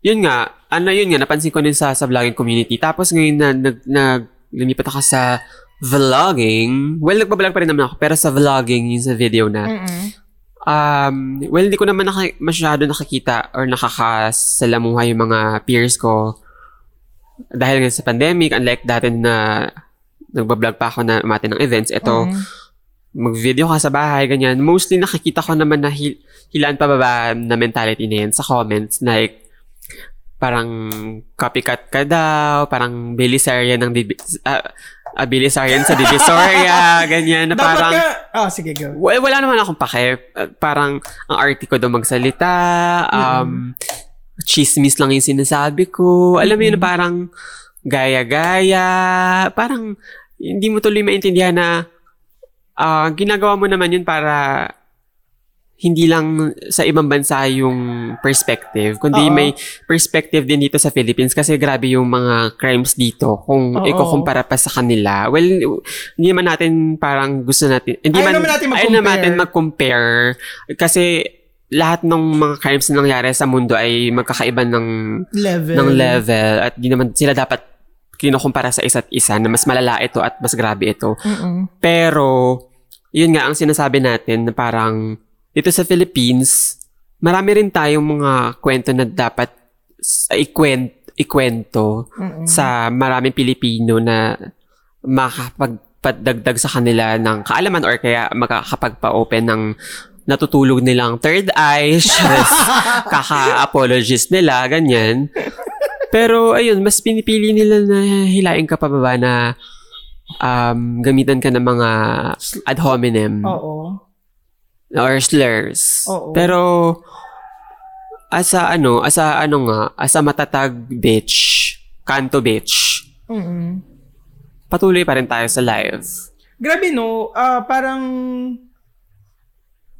yun nga, ano yun nga, napansin ko din sa, sa vlogging community. Tapos ngayon na, nag, nag, lumipat ako sa vlogging. Well, nagbablog pa rin naman ako, pero sa vlogging, yung sa video na, mm-mm. Um, well, hindi ko naman naka, masyado nakakita or nakakasalamuha yung mga peers ko dahil nga sa pandemic, unlike dati na nagbablog pa ako na umate ng events, ito, Mm. mag-video ka sa bahay, ganyan. Mostly nakikita ko naman na hil- hilaan pa baba na mentality na yan sa comments, like, parang copycat ka daw, parang Belisarian ng Dibi- ah, ah, Belisarian sa Divisoria, ganyan, na Dapat parang, ka, oh, sige, go. Well, wala naman akong pake. Uh, Parang, ang arte ko daw magsalita, um, chismis lang yung sinasabi ko. Alam mo yun, Mm-mm. parang gaya-gaya. Parang, hindi mo tuloy maintindihan na ah, ginagawa mo naman yun para hindi lang sa ibang bansa yung perspective, kundi Oo. may perspective din dito sa Philippines kasi grabe yung mga crimes dito kung Oo. ikukumpara pa sa kanila. Well, hindi naman natin parang gusto natin, hindi Ayaw man, naman natin ayaw mag-compare. naman natin mag-compare kasi lahat ng mga crimes na nangyari sa mundo ay magkakaiba ng Level. ng level at di naman sila dapat kinukumpara sa isa't isa na mas malala ito at mas grabe ito. Mm-mm. Pero, yun nga ang sinasabi natin na parang dito sa Philippines, marami rin tayong mga kwento na dapat ikwent, ikwento Mm-mm. sa maraming Pilipino na makapagpadagdag sa kanila ng kaalaman or kaya makakapagpa-open ng natutulog nilang third eye, [laughs] kaka-apologist nila, ganyan. Pero ayun, mas pinipili nila na hilain ka pababa na um, gamitan ka ng mga ad hominem Oo. Or slurs. Oo. Pero as a ano, as a ano nga, as a matatag bitch, kanto bitch, Mm-mm. patuloy pa rin tayo sa live. Grabe no, ah parang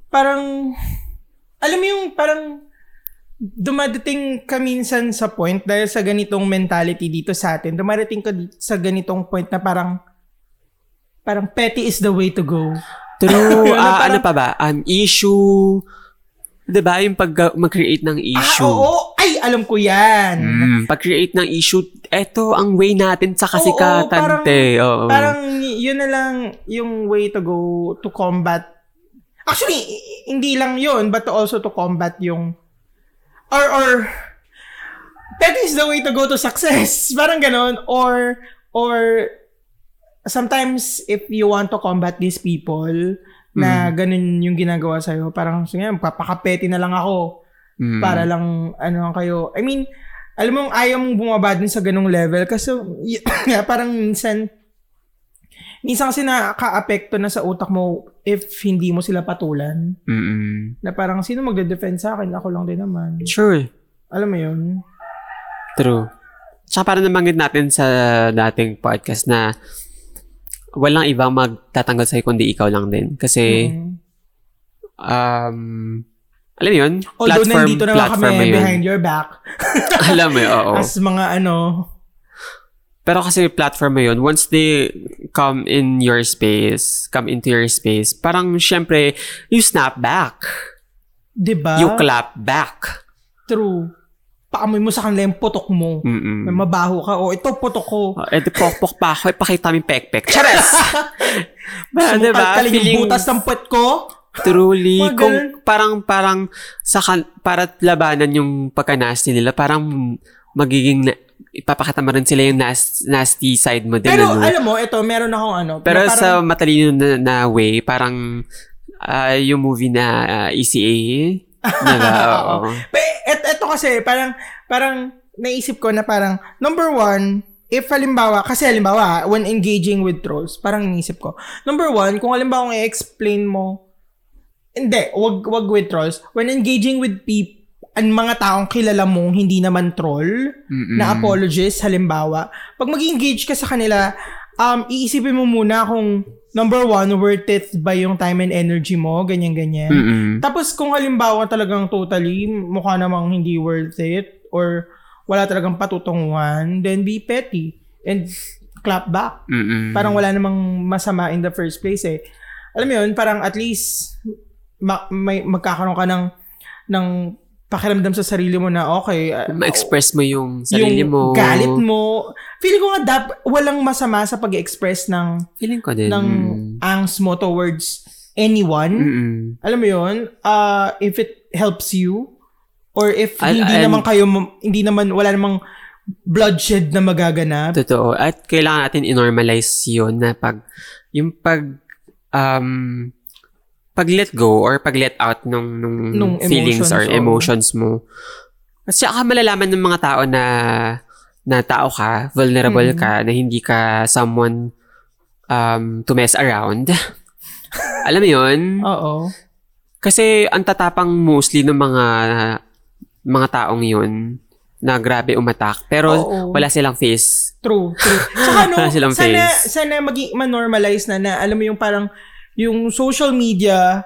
parang alam mo yung parang dumadating ka minsan sa point dahil sa ganitong mentality dito sa atin. Dumadating ka sa ganitong point na parang parang petty is the way to go. True, [laughs] ah, parang- ano pa ba? Um, issue, 'di ba yung pag mag-create ng issue. Ah, oo. Ay, alam ko yan. Mm, pag-create ng issue, eto ang way natin sa Oo, kasikatan, parang- te. Oo. Parang yun na lang yung way to go to combat. Actually, hindi lang yun, but also to combat yung or or that is the way to go to success. [laughs] Parang ganon. Or or sometimes if you want to combat these people na ganun yung ginagawa sa'yo, parang sige, papakapeti na lang ako Mm. para lang ano kayo. I mean, alam mo, ayaw mong bumaba din sa ganung level kasi y- [coughs] parang minsan minsan kasi nakaka-apekto na sa utak mo if hindi mo sila patulan. Mm-mm. Na parang sino magde-defend sa akin? Ako lang din naman. Sure. Alam mo yun? True. Tsaka parang nabanggit natin sa dating podcast na walang ibang magtatanggal sa'yo kundi ikaw lang din. Kasi, Mm. um, alam yun, Although platform, nandito naman platform kami yun. behind your back. [laughs] alam mo oo. As mga ano, Pero kasi platform mo yun, once they come in your space, come into your space, parang syempre, you snap back. di ba? You clap back. True. Paamoy mo sa kanila yung putok mo. Mm-mm. May mabaho ka. O, ito putok ko. Oh, eh, di pokpok pa ako, ipakita mo yung pekpek. Chares! [laughs] ba, mo diba? Feeling, butas ng puwet ko? truly, Mga kung parang, parang, sa kan, para labanan yung pagka-nasty nila, parang magiging, na, ipapakita mo rin sila yung nas, nasty side mo din. Pero ano? alam mo, ito, meron akong ano. Pero na sa parang, matalino na, na way, parang ah, yung movie na ah, ECA, diba? [laughs] Oo. Et, eto kasi, parang, parang, naisip ko na parang, number one, if halimbawa, kasi halimbawa, when engaging with trolls, parang naisip ko, number one, kung halimbawa kung i-explain mo, hindi, wag, wag with trolls, when engaging with people, ang mga taong kilala mong hindi naman troll, Mm-mm. na apologist, halimbawa, pag mag-engage ka sa kanila, um, iisipin mo muna kung, number one, worth it ba yung time and energy mo, ganyan-ganyan. Mm-mm. Tapos kung halimbawa talagang totally mukha namang hindi worth it or wala talagang patutunguhan, then be petty and clap back. Mm-mm. Parang wala namang masama in the first place eh. Alam mo yun, parang at least ma- may magkakaroon ka ng ng pakiramdam sa sarili mo na okay, uh, Ma-express mo yung sarili yung mo. galit mo. Feeling ko nga dap- walang masama sa pag-express ng Feeling ko din. ng angst mo towards anyone Mm-mm. alam mo yun, uh, if it helps you, or if Al- hindi and- naman kayo, hindi naman, wala namang bloodshed na magaganap. Totoo. At kailangan natin i-normalize yun na pag, yung pag, um, pag let go or pag let out nung, nung, Nung feelings emotions, or emotions mo. Kasi saka malalaman ng mga tao na na tao ka, vulnerable Mm. ka, na hindi ka someone um, to mess around. [laughs] Alam mo yun? Oo. Kasi ang tatapang mostly ng mga mga taong yun na grabe umatak. Pero Oo. wala silang face. True, true. [laughs] Saka no, Wala silang sana, face. sana maging ma-normalize na na, alam mo yung parang, yung social media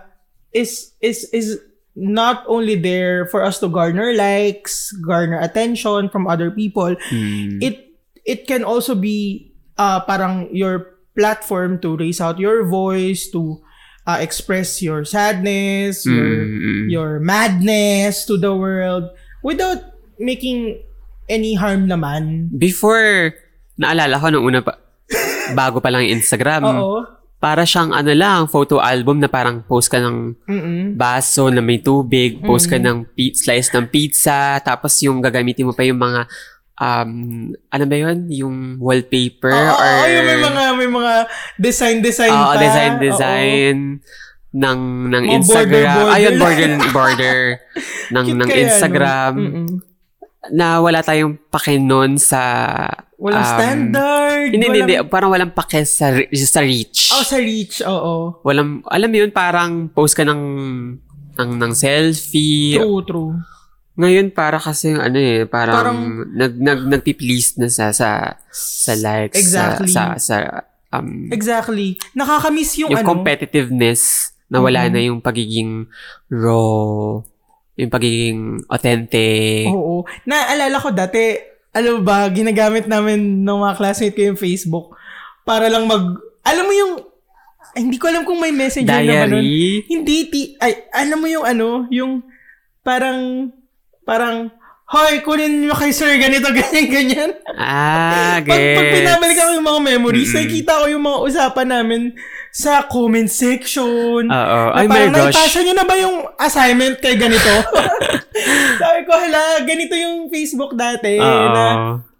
is, is, is not only there for us to garner likes, garner attention from other people, Hmm. it it can also be uh, parang your platform to raise out your voice to uh, express your sadness your Mm. your madness to the world without making any harm naman Before, naalala ko nung una pa, bago pa lang Instagram, oo para siyang ano lang, photo album na parang post ka ng mm baso na may tubig, post ka ng pi- slice ng pizza, tapos yung gagamitin mo pa yung mga um, ano ba yun? Yung wallpaper Oo, or... oo, yung may mga may mga design design Oo, pa design, Oo. design ng ng Mga Instagram. border-border. Ayun, border, border [laughs] ng, Cute ng no? Instagram. Mm-mm. Na wala tayong pake nun sa... walang um, standard Hindi, walang, hindi. Parang walang pake sa, sa reach. oh sa reach oo Walang, alam mo yun, parang post ka ng, ng, ng selfie. true true Ngayon, para kasi, ano eh, parang, Parang- nag, nag, nagpi-please na sa, sa, sa likes. Exactly. Sa, sa, sa um, Exactly. Nakakamiss yung, yung ano. competitiveness na wala Mhm. na yung pagiging raw, yung pagiging authentic. Oo. Naalala ko dati, alam mo ba, ginagamit namin ng mga classmate ko yung Facebook para lang mag, alam mo yung, ay, hindi ko alam kung may messenger naman nun. Diary. Hindi, ti, ay, alam mo yung ano, yung parang, parang, Hoy, kunin nyo kay sir, ganito, [laughs] ganyan, ganyan. Ah, Pag, pag gets. pinabalik ako yung mga memories, Mm-mm. nakikita ko yung mga usapan namin sa comment section. Oo. Na Ay, my gosh. naipasa niyo na ba yung assignment kay ganito? [laughs] Sabi ko, hala, ganito yung Facebook dati. Oo. Na,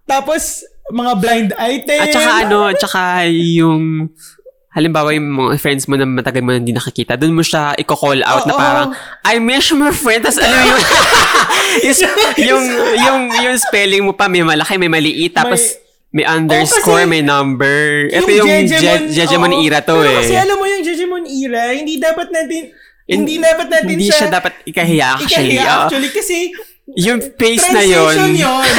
tapos, mga blind item. At saka ano, at saka yung halimbawa yung mga friends mo na matagal mo na hindi nakikita, doon mo siya i-call out na Oo. parang, I miss my friend. Tapos ano yung, yung, [laughs] yung, yung, yung spelling mo pa, may malaki, may maliit. Tapos, may underscore, kasi may number. Ito yung, Jejemon- Je- Jejemon oo. era to Pero eh. kasi alam mo yung Jejemon era, hindi dapat natin, In- hindi dapat natin hindi siya dapat ikahiya actually. ikahiya actually. Kasi, yung face na yon yun.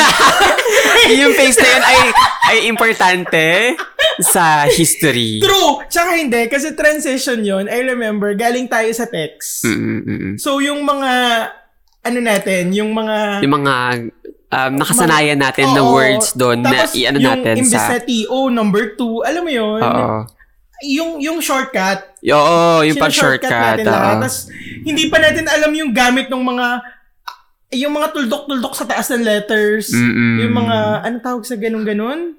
[laughs] yung face na yun ay, ay importante. sa history. True! Tsaka hindi, kasi transition yon I remember, galing tayo sa text. Mm-mm-mm. So, yung mga, ano natin, yung mga... Yung mga um, nakasanayan natin na Oo. words doon na Tapos, i-ano yung natin imbes sa... na TO, number two, alam mo yun? Oo. Yung, yung shortcut. Oo, yung pag-shortcut. natin. Tapos, hindi pa natin alam yung gamit ng mga yung mga tuldok-tuldok sa taas ng letters. Mm-mm. Yung mga, ano tawag sa ganun-ganun?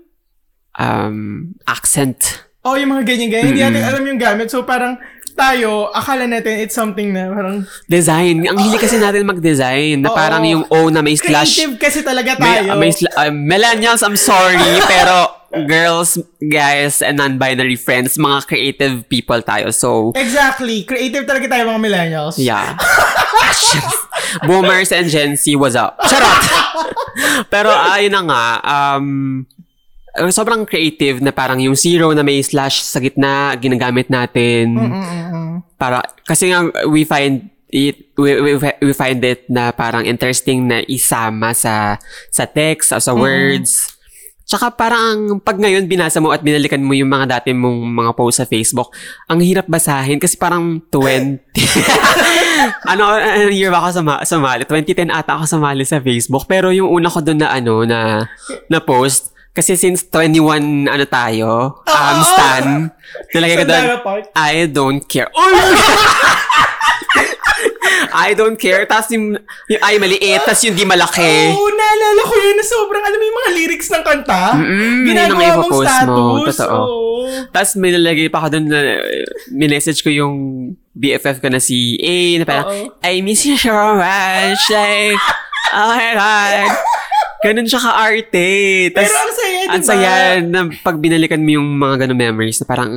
Um, accent. Oh, yung mga ganyan-ganyan. Hindi Mm-mm. natin alam yung gamit. So, parang tayo, akala natin it's something na parang Design. Ang hili kasi natin mag-design. Na parang yung O na may slash. creative kasi talaga May, tayo. may sla- uh, millennials, I'm sorry. [laughs] pero girls, guys, and non-binary friends, mga creative people tayo. So, Exactly. Creative talaga tayo mga millennials. Yeah. [laughs] Boomers and Gen Z, what's up? Charot! [laughs] Pero ayun na nga, um, uh, sobrang creative na parang yung zero na may slash sa gitna, ginagamit natin. Mm-mm-mm. Para, kasi nga, we find it, we, we, we find it na parang interesting na isama sa, sa text, o sa words. Tsaka parang pag ngayon binasa mo at binalikan mo yung mga dati mong mga post sa Facebook, ang hirap basahin kasi parang 20. [laughs] ano, ano year ba ako suma, sumali? 2010 ata ako sumali sa Facebook. Pero yung una ko doon na ano, na, na post, kasi since 21 ano tayo, um, Oo. stan, nalagay ko doon. I don't care. Oh! [laughs] I don't care. Tapos yung, yung ay maliit, tapos yung di malaki. Oo, naalala ko yun na sobrang, alam mo yung mga lyrics ng kanta? Mm-mm, yun Ginagawa mong ipopost status. mo. Totoo. Oo. Tapos may nalagay pa ako doon na minessage ko yung BFF ko na si A na parang, Oo. I miss you so much. Like, oh my God. Ganun siya ka-arte. Tas, Pero ang saya, di ang saya na pag binalikan mo yung mga ganun memories na parang,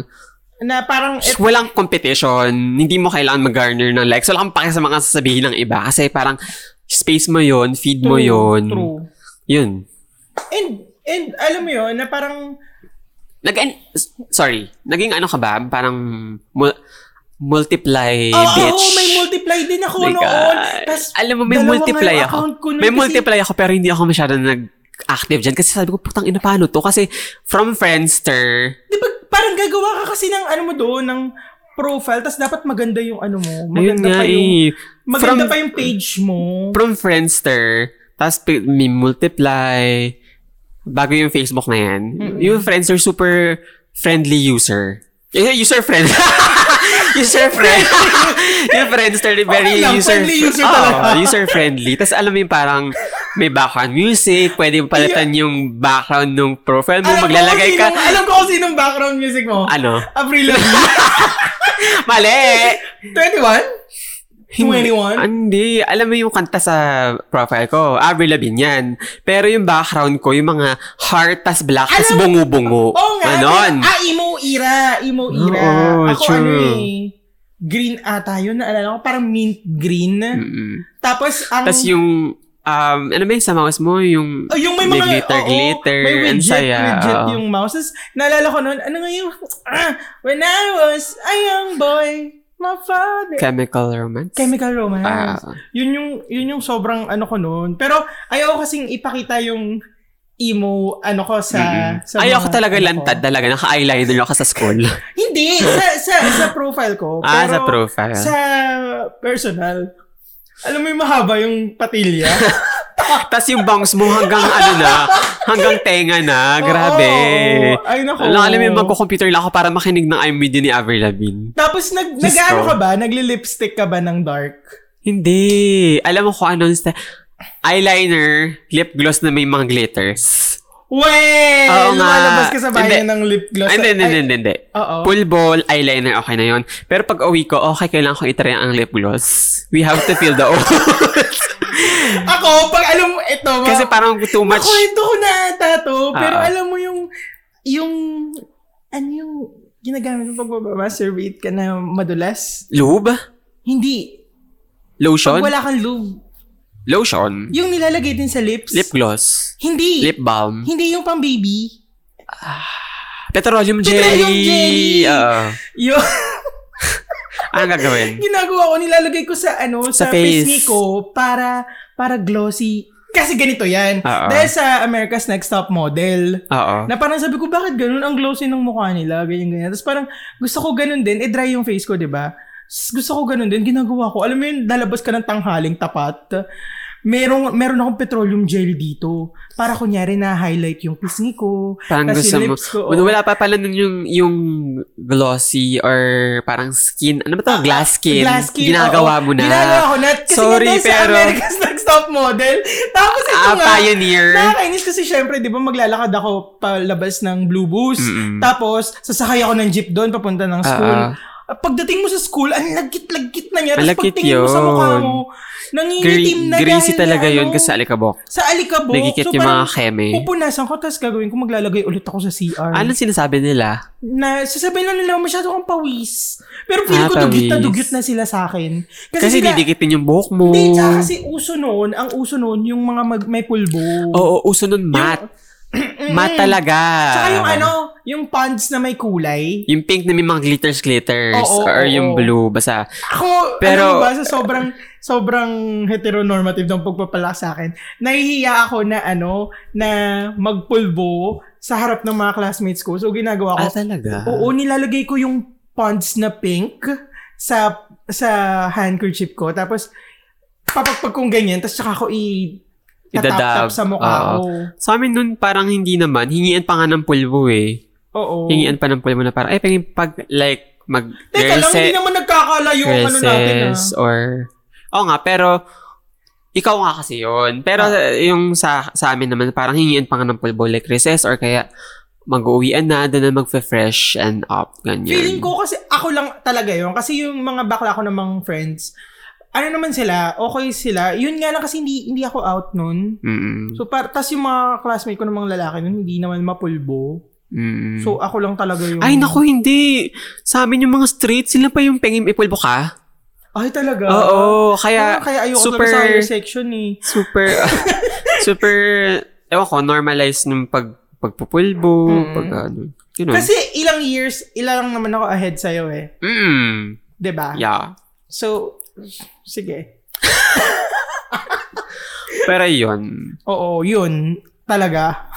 Na parang, et, walang competition. Hindi mo kailangan mag-garner ng likes. Wala kang pake sa mga sasabihin ng iba. Kasi parang, space mo yon feed mo True, yon true. Yun. and, and alam mo yun, na parang, Nag sorry, naging ano ka ba? Parang multiply Oo, bitch. oo, may multiply din ako My noon. Tas, Alam mo, may multiply ako. May kasi- multiply ako pero hindi ako masyado nag-active dyan. Kasi sabi ko, putang ina, paano to? Kasi from Friendster, Di ba, parang gagawa ka kasi ng ano mo doon, ng profile, tas dapat maganda yung ano mo. Maganda nga pa yung, eh. maganda From, pa yung page mo. from Friendster, tapos pi- may multiply, bago yung Facebook na yan, yung Friendster super friendly user. Eh, User friend. [laughs] user friend. [laughs] yung Friendster, very Okay lang, user, friendly user Oo, talaga. [laughs] user friendly. Tapos alam mo yung parang may background music, pwede mo palitan yung background ng profile mo, Alam maglalagay ka. sinong- Alam ko kung sinong background music mo. Ano? Avril Lavigne. [laughs] Mali! 21? 21? Hindi. Alam mo yung kanta sa profile ko. Avril Lavigne yan. Pero yung background ko, yung mga heart tas black tas Alam- bungu-bungu. Oo nga. Ganon. Ah, emo era. Emo era. Oo, Ako true. ano eh. Green ata yun. Naalala ko. Parang mint green. Mm-mm. Tapos ang... Tas yung, um, ano ba yung sa mouse mo? Yung, Oh, yung may mga glitter, oo, glitter. May widget, saya, widget yung mouse. Tapos, naalala ko noon, ano nga yung, ah, when I was a young boy, my father. Chemical romance? Chemical romance. Ah. yun yung, yun yung sobrang ano ko noon. Pero, ayaw kasing ipakita yung emo, ano ko sa, sa Ay, mga- ako talaga ano ko. lantad talaga. Naka-eyeliner ako sa school. [laughs] Hindi, sa, sa, sa profile ko. ah, Pero sa profile. Sa personal, alam mo yung mahaba yung patilya? [laughs] Tapos yung bangs mo hanggang ano na, hanggang tenga na. Grabe. Oo. Ay, naku. Alam, alam mo yung magko-computer lang ako para makinig ng I'm With You ni Avril Lavigne. Tapos, nag, nag-ano ko. ka ba? Nagli-lipstick ka ba ng dark? Hindi. Alam mo kung anong sta- eyeliner, lip gloss na may mga glitters. Well, Oo nga. lumalabas ka sa bayan Hindi. ng lip gloss. Ay, hindi, hindi, hindi, hindi. Oo. Full ball, eyeliner, okay na yon. Pero pag uwi ko, okay, kailangan ko itry ang lip gloss. We have to feel the [laughs] oats. [laughs] Ako, pag alam mo, ito, ma- Kasi parang too much. Nakwento ko na ata to, pero Ah. alam mo yung, yung, ano yung ginagamit mo pag masturbate ka na madulas? Lube? Hindi. Lotion? Pag wala kang lube. Lotion? Yung nilalagay din sa lips. Lip gloss? Hindi. Lip balm? Hindi yung pang baby. Petroleum jelly? Petroleum jelly! Oo. Yung Anong gagawin? [laughs] ginagawa ko, nilalagay ko sa ano, Sa sa, face. pisngi ko para, para glossy. Kasi ganito yan. Oo. Dahil sa America's Next Top Model, Oo. na parang sabi ko, bakit ganun? Ang glossy ng mukha nila, ganyan, ganyan. Tapos parang gusto ko ganun din, eh dry yung face ko, di ba? Gusto ko ganun din, ginagawa ko. Alam mo yun, lalabas ka ng tanghaling tapat. Merong, meron akong petroleum jelly dito. Para kunyari na highlight yung pisngi ko. Parang tas gusto yung lips ko, oo. Wala pa pala nun yung, yung glossy or parang skin. Ano ba to? Glass skin. Ah, Glass skin, Ginagawa oo. mo na. Ginagawa ko na. Kasi Sorry, nga dahil sa pero- America's [laughs] Next Top Model. Tapos ito Ah, nga. pioneer. Nakakainis kasi syempre, di ba maglalakad ako palabas ng Blue Bus. Mm-mm. Tapos, sasakay ako ng jeep doon papunta ng school. Ah, Pagdating mo sa school, ang lagkit-lagkit na niya. Tapos pagtingin mo sa yun. mukha mo, nangingitim Gre- na greasy dahil talaga na, yun ano, kasi sa alikabok. Sa alikabok. Nagkikit So, yung mga keme. Pupunasan ko, tapos gagawin ko, maglalagay ulit ako sa CR. Anong sinasabi nila? Na, sasabihin lang nila, masyado kang pawis. Pero feel Ah, ko, dugyot na pawis. dugyot na sila sa akin. Kasi, sila- didikitin yung buhok mo. Hindi, kasi uso noon, ang uso noon, yung mga mag, may pulbo. Oo, uso nun matte. matte talaga. Tsaka yung ano, yung pants na may kulay. Yung pink na may mga glitters glitters Oo, or oo, yung blue basta Ako, Pero- ano ba, sa sobrang, sobrang heteronormative ng pagpapalak sa akin, nahihiya ako na ano, na magpulbo sa harap ng mga classmates ko. So, ginagawa ko, ah talaga oo, nilalagay ko yung pants na pink sa sa handkerchief ko. Tapos, papagpag kong ganyan, tapos tsaka ako i Idadab. sa mukha Oo. ko. sa amin nun parang hindi naman hingian pa nga ng pulbo eh Oo. hingian pa ng pulbo na parang ay pag, pag like mag Teka lang, hindi naman nagkakalayo ang ano natin ah. Or... Oo nga, pero ikaw nga kasi yun. Pero Ah. yung sa sa amin naman, parang hingian pa nga ng pulbo like recess or kaya mag-uwian na, doon na mag-fresh and up, ganyan. Feeling ko kasi ako lang talaga yun. Kasi yung mga bakla ko namang friends, ano naman sila, okay sila. Yun nga lang kasi hindi, hindi ako out nun. Mm-mm. So, par, tas yung mga classmate ko ng mga lalaki nun, hindi naman mapulbo. Mm-mm. So, ako lang talaga yung... Ay, naku, hindi. Sa amin yung mga street, sila pa yung pengim ipulbo ka. Ay, talaga? Oo, kaya, kaya ayoko super, sa higher section eh. super, [laughs] super, ewan ko, normalize ng pag, pagpupulbo, Mm. pag ano, yun Kasi ilang years, ilang naman ako ahead sa'yo eh. Mm. ba? Yeah. So, sige. Pero yun. Oo, yun. Talaga.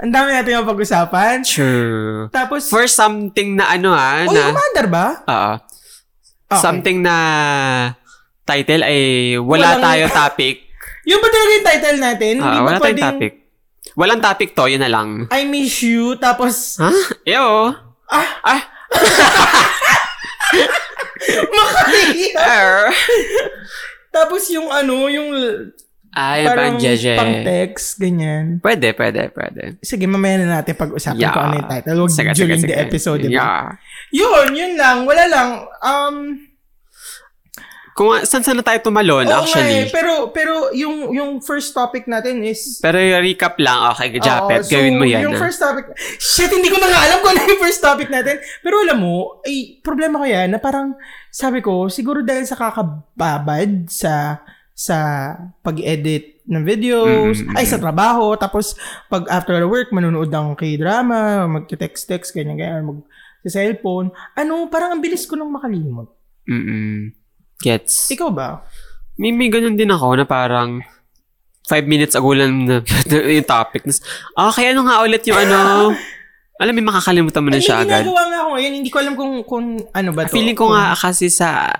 Ang dami natin yung pag-usapan. True. Tapos, For something na ano ah, oh, na, yung commander ba? Oo. Okay. something na title ay wala Walang- tayo topic. [laughs] Yun ba talaga yung title natin? Ah, Hindi ba wala tayong pwedeng, topic. Walang topic to, yun na lang. I miss you, tapos, Ha? Ew. ah, Ah. [laughs] makaiyak. Er. tapos yung ano, yung Ay, parang parang jeje. pang text, ganyan. Pwede, pwede, pwede. Sige, mamaya na natin pag-usapan Yeah. kung ano yung title. Huwag Sige, sige, during sige. the episode, di ba? Yeah. Yun, yun lang. Wala lang. Um, Kung saan saan na tayo tumalon, oo nga actually. eh, pero, pero yung, yung first topic natin is Pero recap lang, okay, Japet, so, gawin mo yan. Yung ah. first topic, shit, hindi ko na nga alam kung ano yung first topic natin. Pero alam mo, ay, problema ko yan na parang, sabi ko, siguro dahil sa kakababad sa sa pag-edit ng videos, Mm, mm, ay sa trabaho, tapos pag after work, manonood ng k-drama, mag-text-text, ganyan-ganyan, mag sa cellphone. Ano, parang ang bilis ko nang makalimot. Mm-mm. Gets. Ikaw ba? May, may ganun din ako na parang five minutes ago lang na, [laughs] yung topic. Ah, kaya ano nga ulit yung ano, [laughs] alam mo, makakalimutan mo na Ay, siya may agad. ginagawa nga ako ngayon. Hindi ko alam kung, kung ano ba to. Feeling ko Kung- nga kasi sa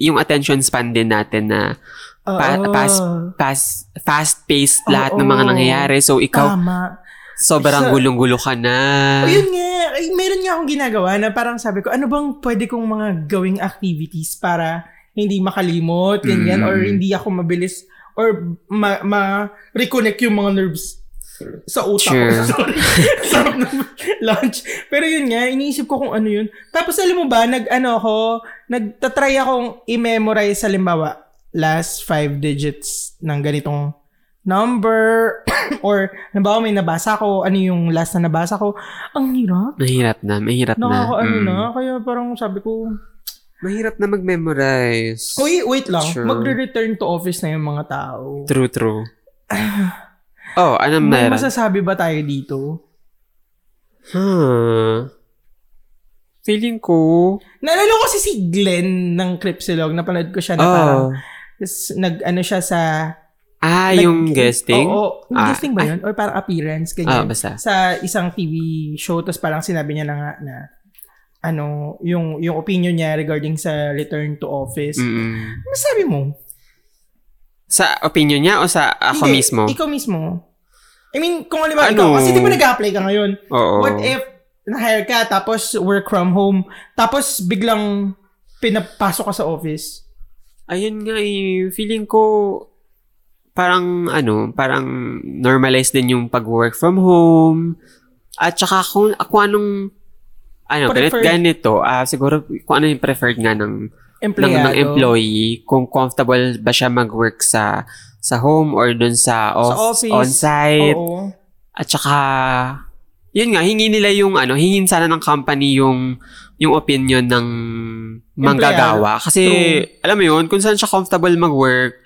yung attention span din natin na pa, fast, fast, fast-paced Oo. lahat ng mga nangyayari. So, ikaw, Tama. sobrang Sa- gulong-gulo ka na. O yun nga, ay, meron nga akong ginagawa na parang sabi ko, ano bang pwede kong mga gawing activities para hindi makalimot, ganyan, Mm. or hindi ako mabilis, or ma- ma-reconnect yung mga nerves sa utak Sure. ko. [laughs] Sorry. Sarap [laughs] lunch. Pero yun nga, iniisip ko kung ano yun. Tapos alam mo ba, nag ano ako, nagtatry akong i-memorize halimbawa, last five digits ng ganitong number [coughs] or halimbawa may nabasa ko, ano yung last na nabasa ko. Ang hirap. Mahirap na, mahirap na. Nakakaano Mm. na. Kaya parang sabi ko, Mahirap na mag-memorize. Uy, wait lang. Sure. Magre-return to office na yung mga tao. True, true. [sighs] oh, May meron? masasabi ba tayo dito? Huh. Feeling ko... Naalala ko kasi si Glenn ng Cripsilog. Napanood ko siya na Oh. parang tas nag ano siya sa Ah, Nag- yung guesting? Oo, yung Ah, guesting ba yun? Or parang appearance, Ah, ganyan. basta. sa isang TV show, tapos parang sinabi niya na nga na ano, yung yung opinion niya regarding sa return to office. Mm-mm. Ano sabi mo? Sa opinion niya o sa ako Hindi, mismo? Ikaw mismo. I mean, kung halimbawa Ano? ikaw, kasi di ba nag-apply ka ngayon? Oo. What if na-hire ka, tapos work from home, tapos biglang pinapasok ka sa office? Ayun nga eh, feeling ko parang ano, parang normalize din yung pag-work from home. At saka kung, kung anong ano, Preferred. ganito, ah siguro kung ano yung preferred nga ng, ng, ng employee, kung comfortable ba siya mag-work sa sa home or dun sa, off, Sa office. on-site. Oo. At saka, yun nga, hingi nila yung, ano, hingin sana ng company yung, yung opinion ng manggagawa. Kasi, True. alam mo yun, kung saan siya comfortable mag-work,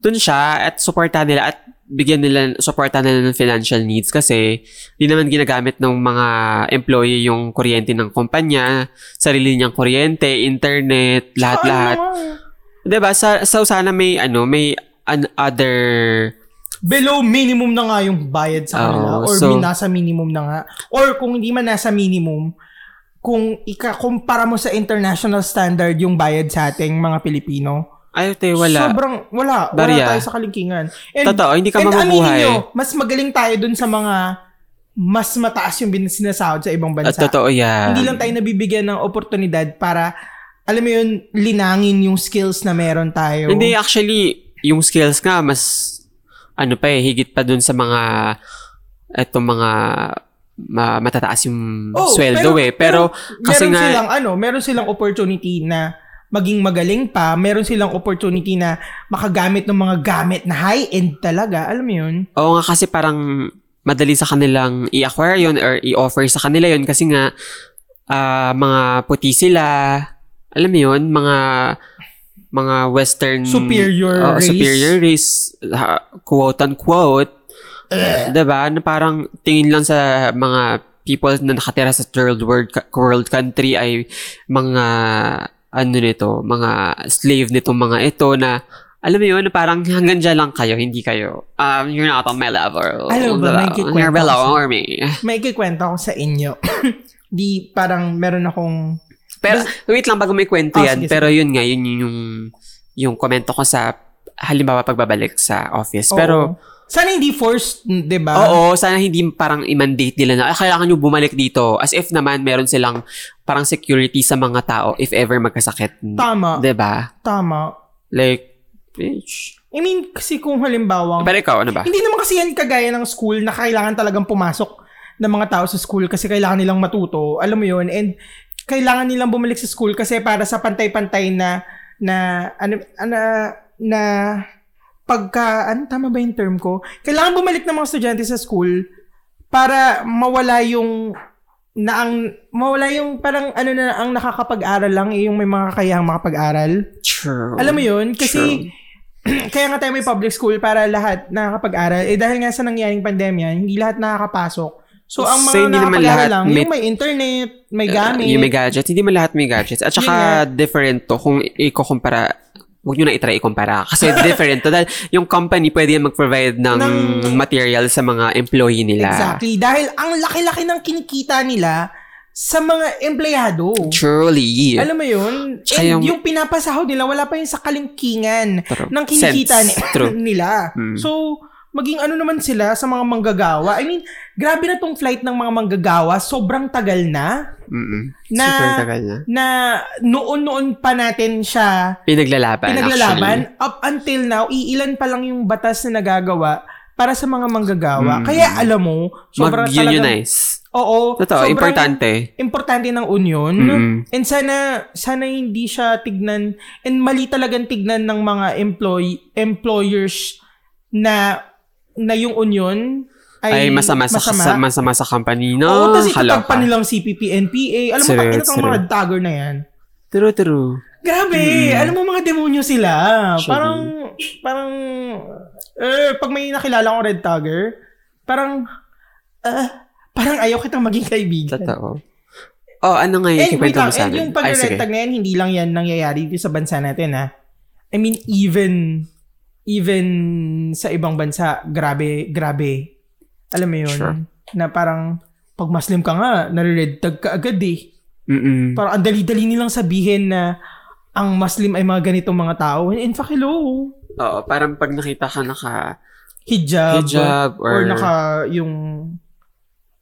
dun siya at supportan nila at bigyan nila, supportan nila ng financial needs kasi di naman ginagamit ng mga employee yung kuryente ng kumpanya, sarili niyang kuryente, internet, lahat-lahat. Ano nga, 'Di ba? Sa, so sana may ano, may an other below minimum na nga yung bayad sa kanila Oo, or so- nasa minimum na nga or kung hindi man nasa minimum kung ika-kumpara mo sa international standard yung bayad sa ating mga Pilipino ay, te, wala. sobrang wala wala Barya. tayo sa kalingkingan and, Totoo, hindi ka and mabubuhay. nyo, mas magaling tayo dun sa mga mas mataas yung sinasahod sa ibang At bansa totoo yan. hindi lang tayo nabibigyan ng oportunidad para alam mo yun linangin yung skills na meron tayo Hindi, actually, yung skills nga, mas, ano pa eh, higit pa dun sa mga, eto mga, ma- matataas yung Oh, sweldo eh. Pero, kasi meron nga, silang ano, meron silang opportunity na maging magaling pa, meron silang opportunity na makagamit ng mga gamit na high-end talaga. Alam mo yun? oo nga kasi parang, madali sa kanilang i-acquire yun or i-offer sa kanila yun kasi nga, ah, mga puti sila, alam mo yun, mga, mga western, Superior oo, race. superior race, ha- quote unquote, Diba? Na parang tingin lang sa mga people na nakatira sa third world, world country ay mga ano nito, mga slave nito mga ito na alam mo yun, parang hanggang dyan lang kayo, hindi kayo, um, you're not on my level. Alam ba, may kikwento You're below or me. May ikikwento ako sa inyo. [coughs] Di parang meron akong... Pero, wait lang, bago may kwento Oh, yan, sige, pero yun nga, yun yung, yung komento ko sa, halimbawa, pagbabalik sa office. Pero, Oo. Sana hindi forced, di ba? Oo, sana hindi parang i-mandate nila na, "Ah, kailangan nyo bumalik dito. As if naman meron silang parang security sa mga tao if ever magkasakit. Tama. ba? Tama. Like, bitch. I mean, kasi kung halimbawa, Pero ikaw, ano ba? Hindi naman kasi yan kagaya ng school na kailangan talagang pumasok ng mga tao sa school kasi kailangan nilang matuto. Alam mo yun? And kailangan nilang bumalik sa school kasi para sa pantay-pantay na na ano ano na pagka ano tama ba yung term ko? Kailangan bumalik ng mga estudyante sa school para mawala yung na ang mawala yung parang ano na ang nakakapag-aral lang yung may mga kakayahang makapag-aral. True. Alam mo yun? Kasi, [clears throat] kaya nga tayo may public school para lahat nakakapag-aral. Eh dahil nga sa nangyaring pandemya, hindi lahat nakakapasok. So, ang So, mga hindi naman lahat lang, may- yung may internet, may Uh, gamit. yung may gadgets. Hindi man lahat may gadgets. At saka, different to. Kung ikukumpara, huwag nyo na itry ikumpara. Kasi [laughs] different to. Dahil yung company pwede yan mag-provide ng, Ng- material sa mga employee nila. Exactly. Dahil ang laki-laki ng kinikita nila sa mga empleyado. Truly. Alam mo yun? Tsaka And yung- yung, pinapasahod nila, wala pa yung sa kalingkingan True. ng kinikita ni- [laughs] nila. Hmm. So, maging ano naman sila sa mga manggagawa. I mean, grabe na tong flight ng mga manggagawa. Sobrang tagal na. Mm-mm. Na- Super tagal na. Na noon-noon pa natin siya Pinaglalaban, pinaglalaban. actually. Up until now, iilan pa lang yung batas na nagagawa para sa mga manggagawa. Hmm. Kaya alam mo, sobrang. Mag-unionize. Oo. Totoo, sobrang importante. Importante ng union. Mm-mm. And sana, sana hindi siya tignan, and mali talagang tignan ng mga employee, employers na, na yung union ay, Ay, masama, sa, sa, masama sa company, no? Oo, tapos itutag pa nilang CPP, NPA. Alam mo, bakit itong mga tagger na yan? True, true. Grabe! Alam mo, mga demonyo sila. Actually. Parang, parang, eh, pag may nakilala kong red tagger, parang, ah, parang ayaw kitang maging kaibigan. Totoo. Oh, ano nga yung wait kikwento mo sa and amin? yung pag-red tag na yan, hindi lang yan nangyayari dito sa bansa natin, ha? I mean, even even sa ibang bansa, grabe, grabe. Alam mo yun? Sure. Na parang, pag Muslim ka nga, nare-red tag ka agad eh. Mm-mm. Parang ang dali-dali nilang sabihin na ang Muslim ay mga ganitong mga tao. In fact, hello. Oo, parang pag nakita ka naka Hijab. hijab Or, or, naka yung...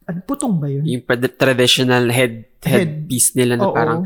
Ano, putong ba yun? yung traditional head Head. headpiece nila na Oo. parang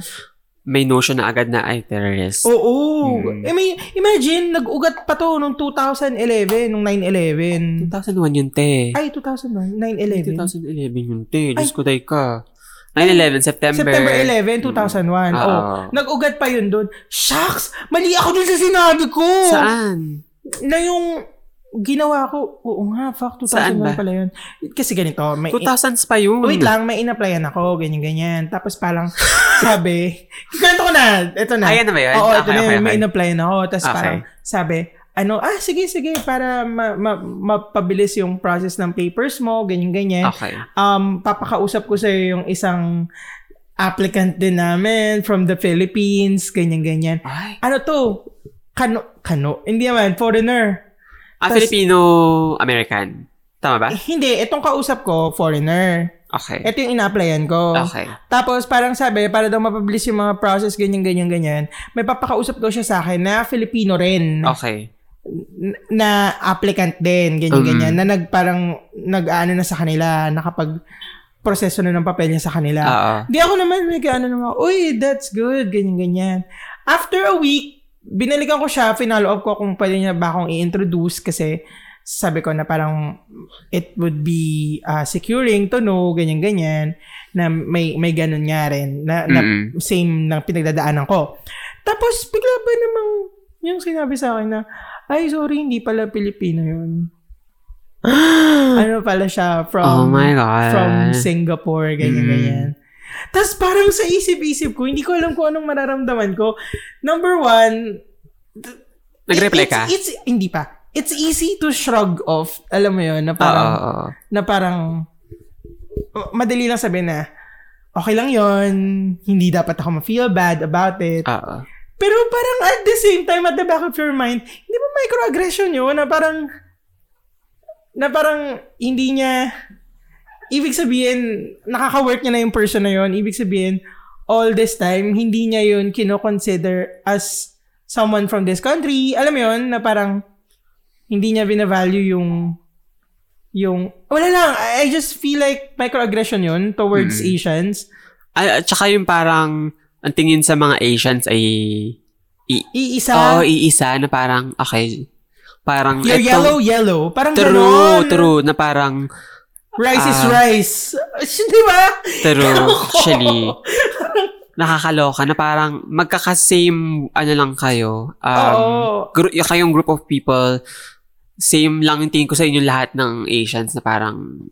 may notion na agad na ay terrorist. Oo. Hmm. I mean, imagine, nag-ugat pa to nung 2011, nung 9-11. 2001 yun, te. Ay, 2001, 9-11. 2011 yun, te. Diyos ko, day ka. 9-11, September. September 11, 2001. Mm. Oh, nag-ugat pa yun doon. Shucks! Mali ako dun sa sinabi ko! Saan? Na yung ginawa ko, oo nga, fuck, 2001 Saan ba? pala yun. Kasi ganito, may... 2000s pa yun. Wait lang, may in-applyan ako, ganyan-ganyan. Tapos parang, [laughs] sabi, kwento ko na, ito na. Ayan na ba yun? Oo, ito Okay, na okay, yun, may okay. in-applyan ako. Tapos Okay. parang, sabi, ano, ah, sige, sige, para ma- ma- mapabilis yung process ng papers mo, ganyan-ganyan. Okay. Um, papakausap ko sa'yo yung isang applicant din namin from the Philippines, ganyan-ganyan. Ano to? Kano, kano? Hindi naman, foreigner. Ah, Tas- Filipino-American. Tama ba? Eh, hindi, itong kausap ko, foreigner. Okay. Ito yung ina-applyan ko. Okay. Tapos parang sabi, para daw mapabilis yung mga process, ganyan, ganyan, ganyan, may papakausap daw siya sa akin na Filipino rin, Okay. na applicant din, ganyan, Mm. ganyan, na nag, parang, nag-ano na sa kanila, nakapag proseso na ng papel niya sa kanila. Oo. Di ako naman, may ano naman, uy, that's good, ganyan, ganyan. After a week, binalikan ko siya, finalo up ko kung pwede niya ba akong i-introduce kasi sabi ko na parang it would be uh, securing to know, ganyan-ganyan, na may, may ganun nga rin, na, na Mm-mm. same ng pinagdadaanan ko. Tapos, bigla ba namang yung sinabi sa akin na, ay, sorry, hindi pala Pilipino yun. [gasps] ano pala siya, from, oh my God. from Singapore, ganyan-ganyan. Tapos parang sa isip-isip ko, hindi ko alam kung anong mararamdaman ko. Number one, Nag-reply it's, ka? It's, hindi pa. It's easy to shrug off. Alam mo yun, na parang, oo. na parang, oh, madali lang sabihin na, okay lang yon hindi dapat ako ma-feel bad about it. Oo. Pero parang at the same time, at the back of your mind, hindi ba microaggression yun na parang, na parang hindi niya, ibig sabihin, nakaka-work niya na yung person na yun. Ibig sabihin, all this time, hindi niya yun kino-consider as someone from this country. Alam mo yun, na parang, hindi niya binavalue yung, yung, wala lang, I just feel like microaggression yun towards Mm. Asians. Ay, at saka yung parang, ang tingin sa mga Asians ay, i- Iisa, Oo, iisa na parang, okay, parang, you're eto- yellow, yellow. Parang True, ganon. true, na parang, Rice is Ah. rice. Di ba? true, actually, nakakaloka na parang magkaka-same, ano lang kayo, um, gru- yung kayong group of people, same lang yung tingin ko sa inyo lahat ng Asians na parang,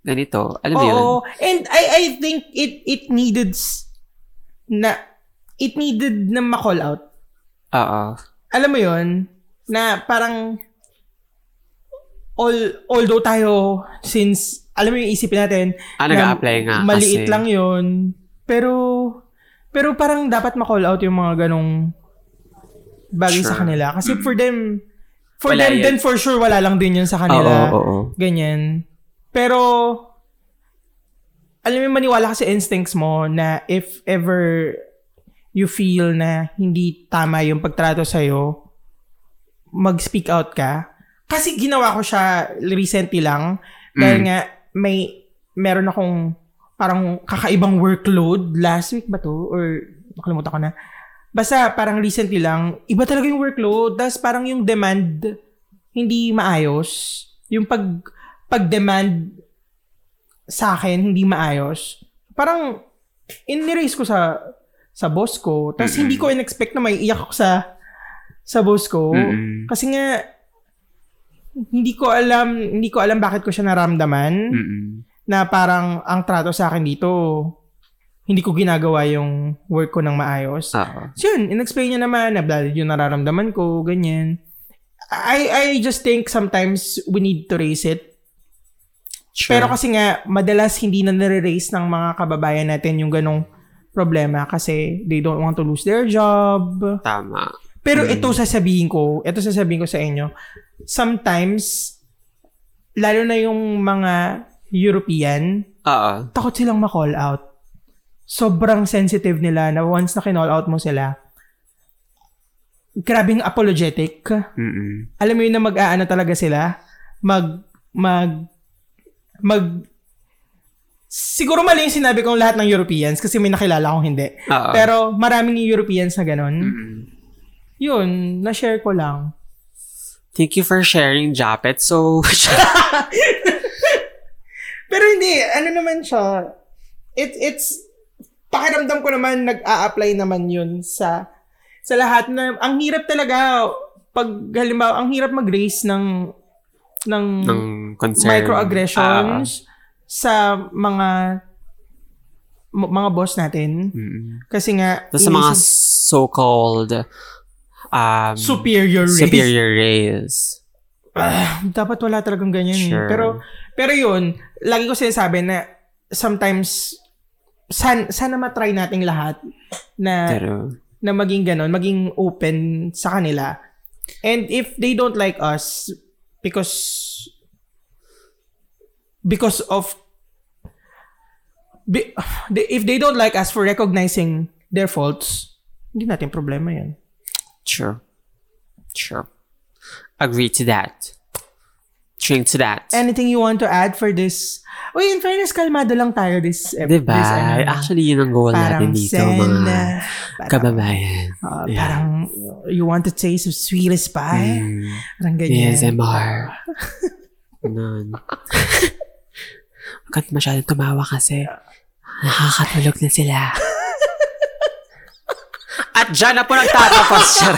ganito, alam mo yun? Oo. And I I think it it needed na it needed na ma-call out. Oo. Alam mo 'yon na parang all although tayo since alam mo yung isipin natin Ah, na nag-a-apply nga maliit kasi. lang 'yon pero pero parang dapat ma-call out yung mga ganong bagay sa Sure. kanila kasi for them for Wala them yun. then for sure wala lang din yun sa kanila. Oo, oo, oo. Ganyan. Pero, alam mo, maniwala ka sa instincts mo na if ever you feel na hindi tama yung pagtrato sa'yo, mag-speak out ka. Kasi ginawa ko siya recently lang. Dahil Mm. nga, may, meron akong parang kakaibang workload. Last week ba to? Or, nakalimutan ko na. Basta parang recently lang, iba talaga yung workload. Tapos parang yung demand, hindi maayos. Yung pag, pag-demand sa akin, hindi maayos. Parang, in-erase ko sa sa boss ko. Tapos Mm-mm. hindi ko in-expect na may iyak ako sa sa boss ko. Mm-mm. Kasi nga, hindi ko alam, hindi ko alam bakit ko siya naramdaman Mm-mm. na parang ang trato sa akin dito, hindi ko ginagawa yung work ko ng maayos. Oo. So yun, in-explain niya naman na valid yung nararamdaman ko, ganyan. I, I just think sometimes we need to raise it. Sure. Pero kasi nga, madalas hindi na nare-raise ng mga kababayan natin yung ganong problema kasi they don't want to lose their job. Tama. Pero Mm. ito sasabihin ko, ito sasabihin ko sa inyo, sometimes, lalo na yung mga European, Oo. takot silang ma-call out. Sobrang sensitive nila na once na kinall out mo sila, grabing apologetic. Mm-mm. Alam mo yun na mag-aano talaga sila? Mag, mag, mag, siguro mali yung sinabi kong lahat ng Europeans kasi may nakilala akong hindi. Oo. Pero maraming Europeans na ganun. Mm-mm. Yun, na-share ko lang. Thank you for sharing, Japet. So, [laughs] Pero hindi, ano naman siya, it, it's, pakiramdam ko naman, nag-a-apply naman yun sa, sa lahat na, ang hirap talaga, pag halimbawa, ang hirap mag-raise ng, ng, ng concern. microaggressions sa mga mga boss natin. Mm-mm. Kasi nga, sa mga so-called um, superior race. superior race. Ah, dapat wala talagang ganyan. eh. Sure. Pero, pero yun, lagi ko sinasabi na sometimes, san, sana matry nating lahat na, Pero, na maging ganon, maging open sa kanila. And if they don't like us, because, because of, [sighs] if they don't like us for recognizing their faults, hindi natin problema yan. Sure. Sure. Agree to that. Drink to that. Anything you want to add for this? Uy, in fairness, kalmado lang tayo this ep- diba? this, ano, Actually, yun ang goal natin dito, zen, mga na, parang, kababayan. uh, Yeah. parang you want to taste of sweetest pie? Mm. Parang ganyan. ASMR. Ganun. [laughs] Huwag masyadong tumawa kasi nakakatulog na sila. At dyan na po nagtatapos [laughs] siya.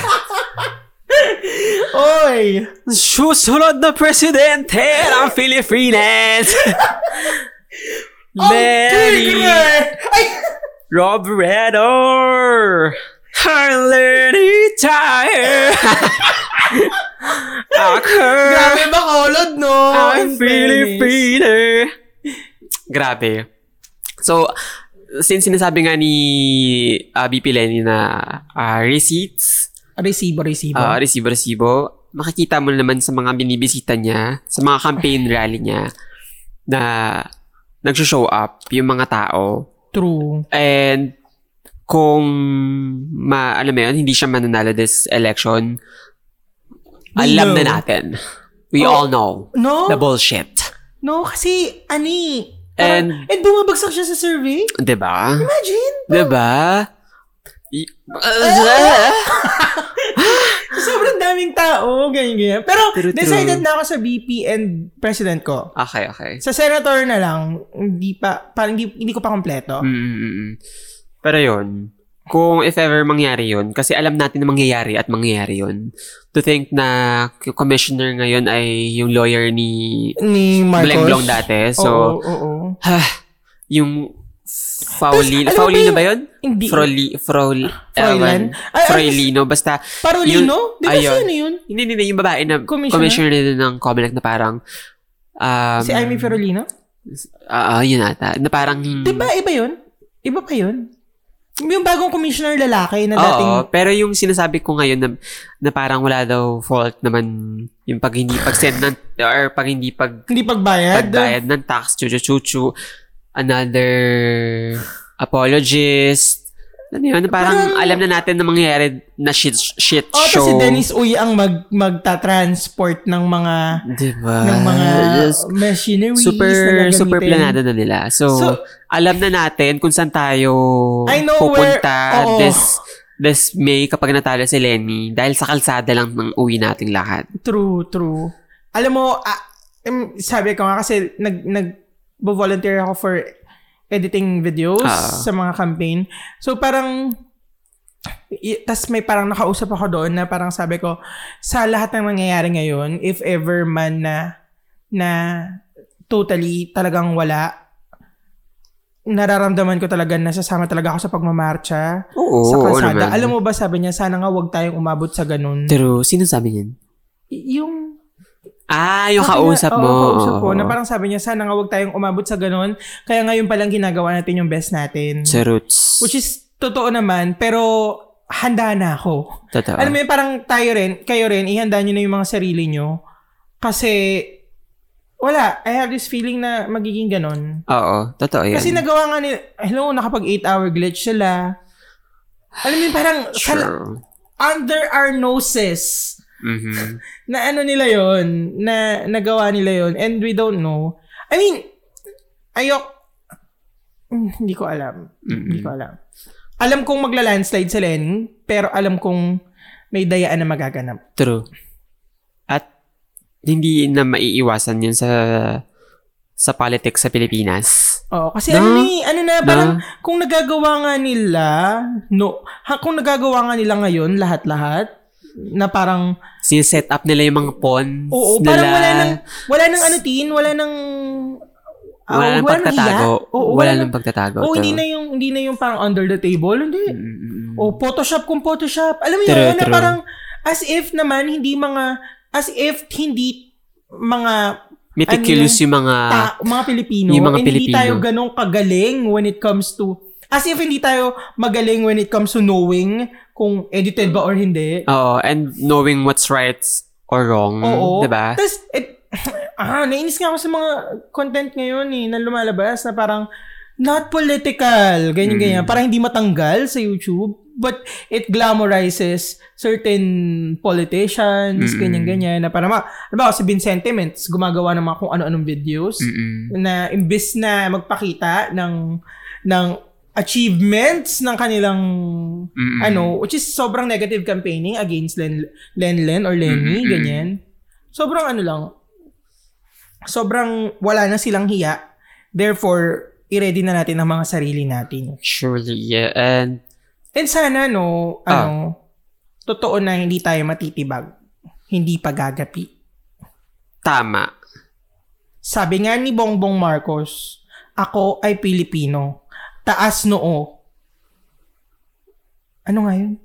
Oy! Susunod na presidente ng Pilipinas. Lenny! Robredo. Lenny Tire. Ako. Grabe ba kolod, no? Fairness. Filipino. Grabe. So, since sinasabi nga ni uh, BP Lenny na ah, receipts, Resibo, resibo. ah, resibo-resibo, makikita mo naman sa mga binibisita niya, sa mga campaign [laughs] rally niya, na nag-show up yung mga tao. True. And kung ma, alam mo yun, hindi siya mananalo this election, We alam know. na natin. We Oh. all know No? the bullshit. No, kasi, ani, And- and bumabagsak siya sa survey? 'Di ba? Imagine! 'Di ba? Y- [laughs] Sobrang daming tao, ganyan, ganyan. Pero, True, true. decided na ako sa VP and president ko. okay, okay. Sa senator na lang, hindi pa, parang hindi, hindi ko pa kompleto. Mm-mm-mm. Pero yun, kung if ever mangyari yun, kasi alam natin na mangyayari at mangyayari yun, to think na commissioner ngayon ay yung lawyer ni Ni Marcos. Bleng Blong dati. So, Oo, oo, oo. yung Faulino, Faulino ba yun? Hindi. Froli, Frol, Froilan? Froilino, basta, Parolino? Di ba ayun. siya ano yun? hindi, hindi, hindi, yung babae na Commissioner? commissioner, din ng Comelec na parang, um, Si Amy Ferolino? ah, ah, yun ata, na parang, Di ba iba yun? Iba pa yun? Yung bagong commissioner lalaki na Oo, dating... pero yung sinasabi ko ngayon na, na parang wala daw fault naman yung pag hindi pag-send ng, or pag hindi pag, Hindi pagbayad? pagbayad ng tax, chuchu-chuchu, another apologist, ano yun, parang Parang- alam na natin na mangyayari na shit, shit O, show. Oh, si Dennis Uy ang mag, magta-transport ng mga Diba? ng mga Just machineries super, na super planado na nila. So, So- alam na natin kung saan tayo I know pupunta where- oo. this this May kapag natalo si Lenny dahil sa kalsada lang ng uwi nating lahat. True, true. Alam mo, ah, sabi ko nga kasi nag, nag volunteer ako for editing videos Ah. sa mga campaign. So parang tas may parang nakausap ako doon na parang sabi ko sa lahat ng nangyayari ngayon if ever man na na totally talagang wala nararamdaman ko talaga na sasama talaga ako sa pagmamarcha Oo, sa oo kalsada. naman. Alam mo ba sabi niya sana nga wag tayong umabot sa ganun. Pero, sino sabi niyan? Y- yung Ah, yung Sabi kausap niya- mo. Oo, kausap ko. Na parang sabi niya, sana nga huwag tayong umabot sa ganun. Kaya ngayon palang ginagawa natin yung best natin. Sa roots. Which is, totoo naman. Pero, handa na ako. Totoo. Alam mo yun, parang tayo rin, kayo rin, ihanda nyo na yung mga sarili nyo. Kasi, wala, I have this feeling na magiging ganon. Oo, totoo yan. Kasi nagawa nga nila, hello, nakapag 8-hour glitch sila. Alam mo yun, parang Sure. under our noses, Mhm. [laughs] na ano nila yon na nagawa nila yon and we don't know. I mean, ayok, Hmm, hindi ko alam. Hindi ko alam. Alam kong magla-landslide sa Lenin, pero alam kong may dayaan na magaganap. True. At hindi na maiiwasan yun sa sa politics sa Pilipinas. Oo, kasi No. ano ni, ano na, parang No. kung nagagawa nga nila, no, ha, kung nagagawa nga nila ngayon, lahat-lahat, na parang, Sineset up nila yung mga pawns oo, nila. parang wala nang, wala nang ano, tin, wala nang, wala ah, nang pagtatago. Oo, wala nang pagtatago. Oo, True. hindi na yung, hindi na yung parang under the table, hindi. Mm-mm. O Photoshop kung Photoshop. Alam mo True, yun, na true. parang, as if naman, hindi mga, as if hindi mga Meticulous ano yung mga... ta- mga Pilipino, yung mga and hindi Pilipino. tayo ganong kagaling when it comes to, as if hindi tayo magaling when it comes to knowing kung edited ba or hindi. Oo, and knowing what's right or wrong. Oo. Diba? Tapos, it, [clears throat] ah, nainis nga ako sa mga content ngayon eh, na lumalabas na parang, not political, ganyan-ganyan. Mm. Parang hindi matanggal sa YouTube. But it glamorizes certain politicians, Mm-mm. ganyan-ganyan. Na parang, ano ba, si Vincente Ments, gumagawa ng mga kung ano-anong videos Mm-mm. na imbis na magpakita ng ng achievements ng kanilang Mm-mm. ano which is sobrang negative campaigning against Len Len, Len or Lenny Mm-mm. ganyan sobrang ano lang sobrang wala na silang hiya therefore i-ready na natin ang mga sarili natin Surely, yeah. And, and sana no Ah. ano totoo na hindi tayo matitibag hindi pagagapi tama. Sabi nga ni Bongbong Marcos, ako ay Pilipino. Taas noo. Ano nga yun?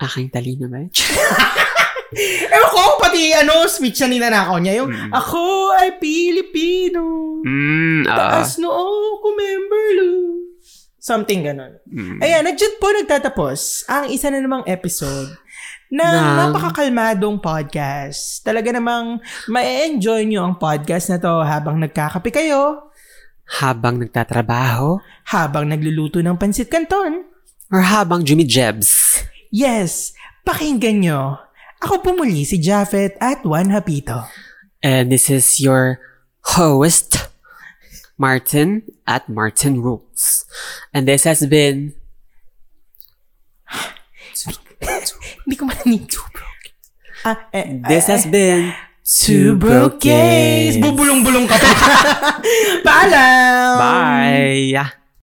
Aking talino ba? [laughs] Ewan ko, pati ano, speech na ninanakaw niya yung, Mm. ako ay Pilipino. Mm, oo. Taas noo, kumember Something ganon. Mm. Ayan, nagdyan po nagtatapos ang isa na namang episode ng Ng- napakakalmadong podcast. Talaga namang ma-enjoy nyo ang podcast na to habang nagkakape kayo, Habang nagtatrabaho, habang nagluluto ng pansit canton. or habang jumijebs. Yes, pakinggan nyo. Ako po muli si Jafet at Juan Hapito. And this is your host, Martin at Martin Rules. And this has been [sighs] [laughs] Hindi ko marinig. Ah, eh, this eh, has been Two Broke Gays. Bubulong-bulong ka pa. [laughs] Paalam! Bye.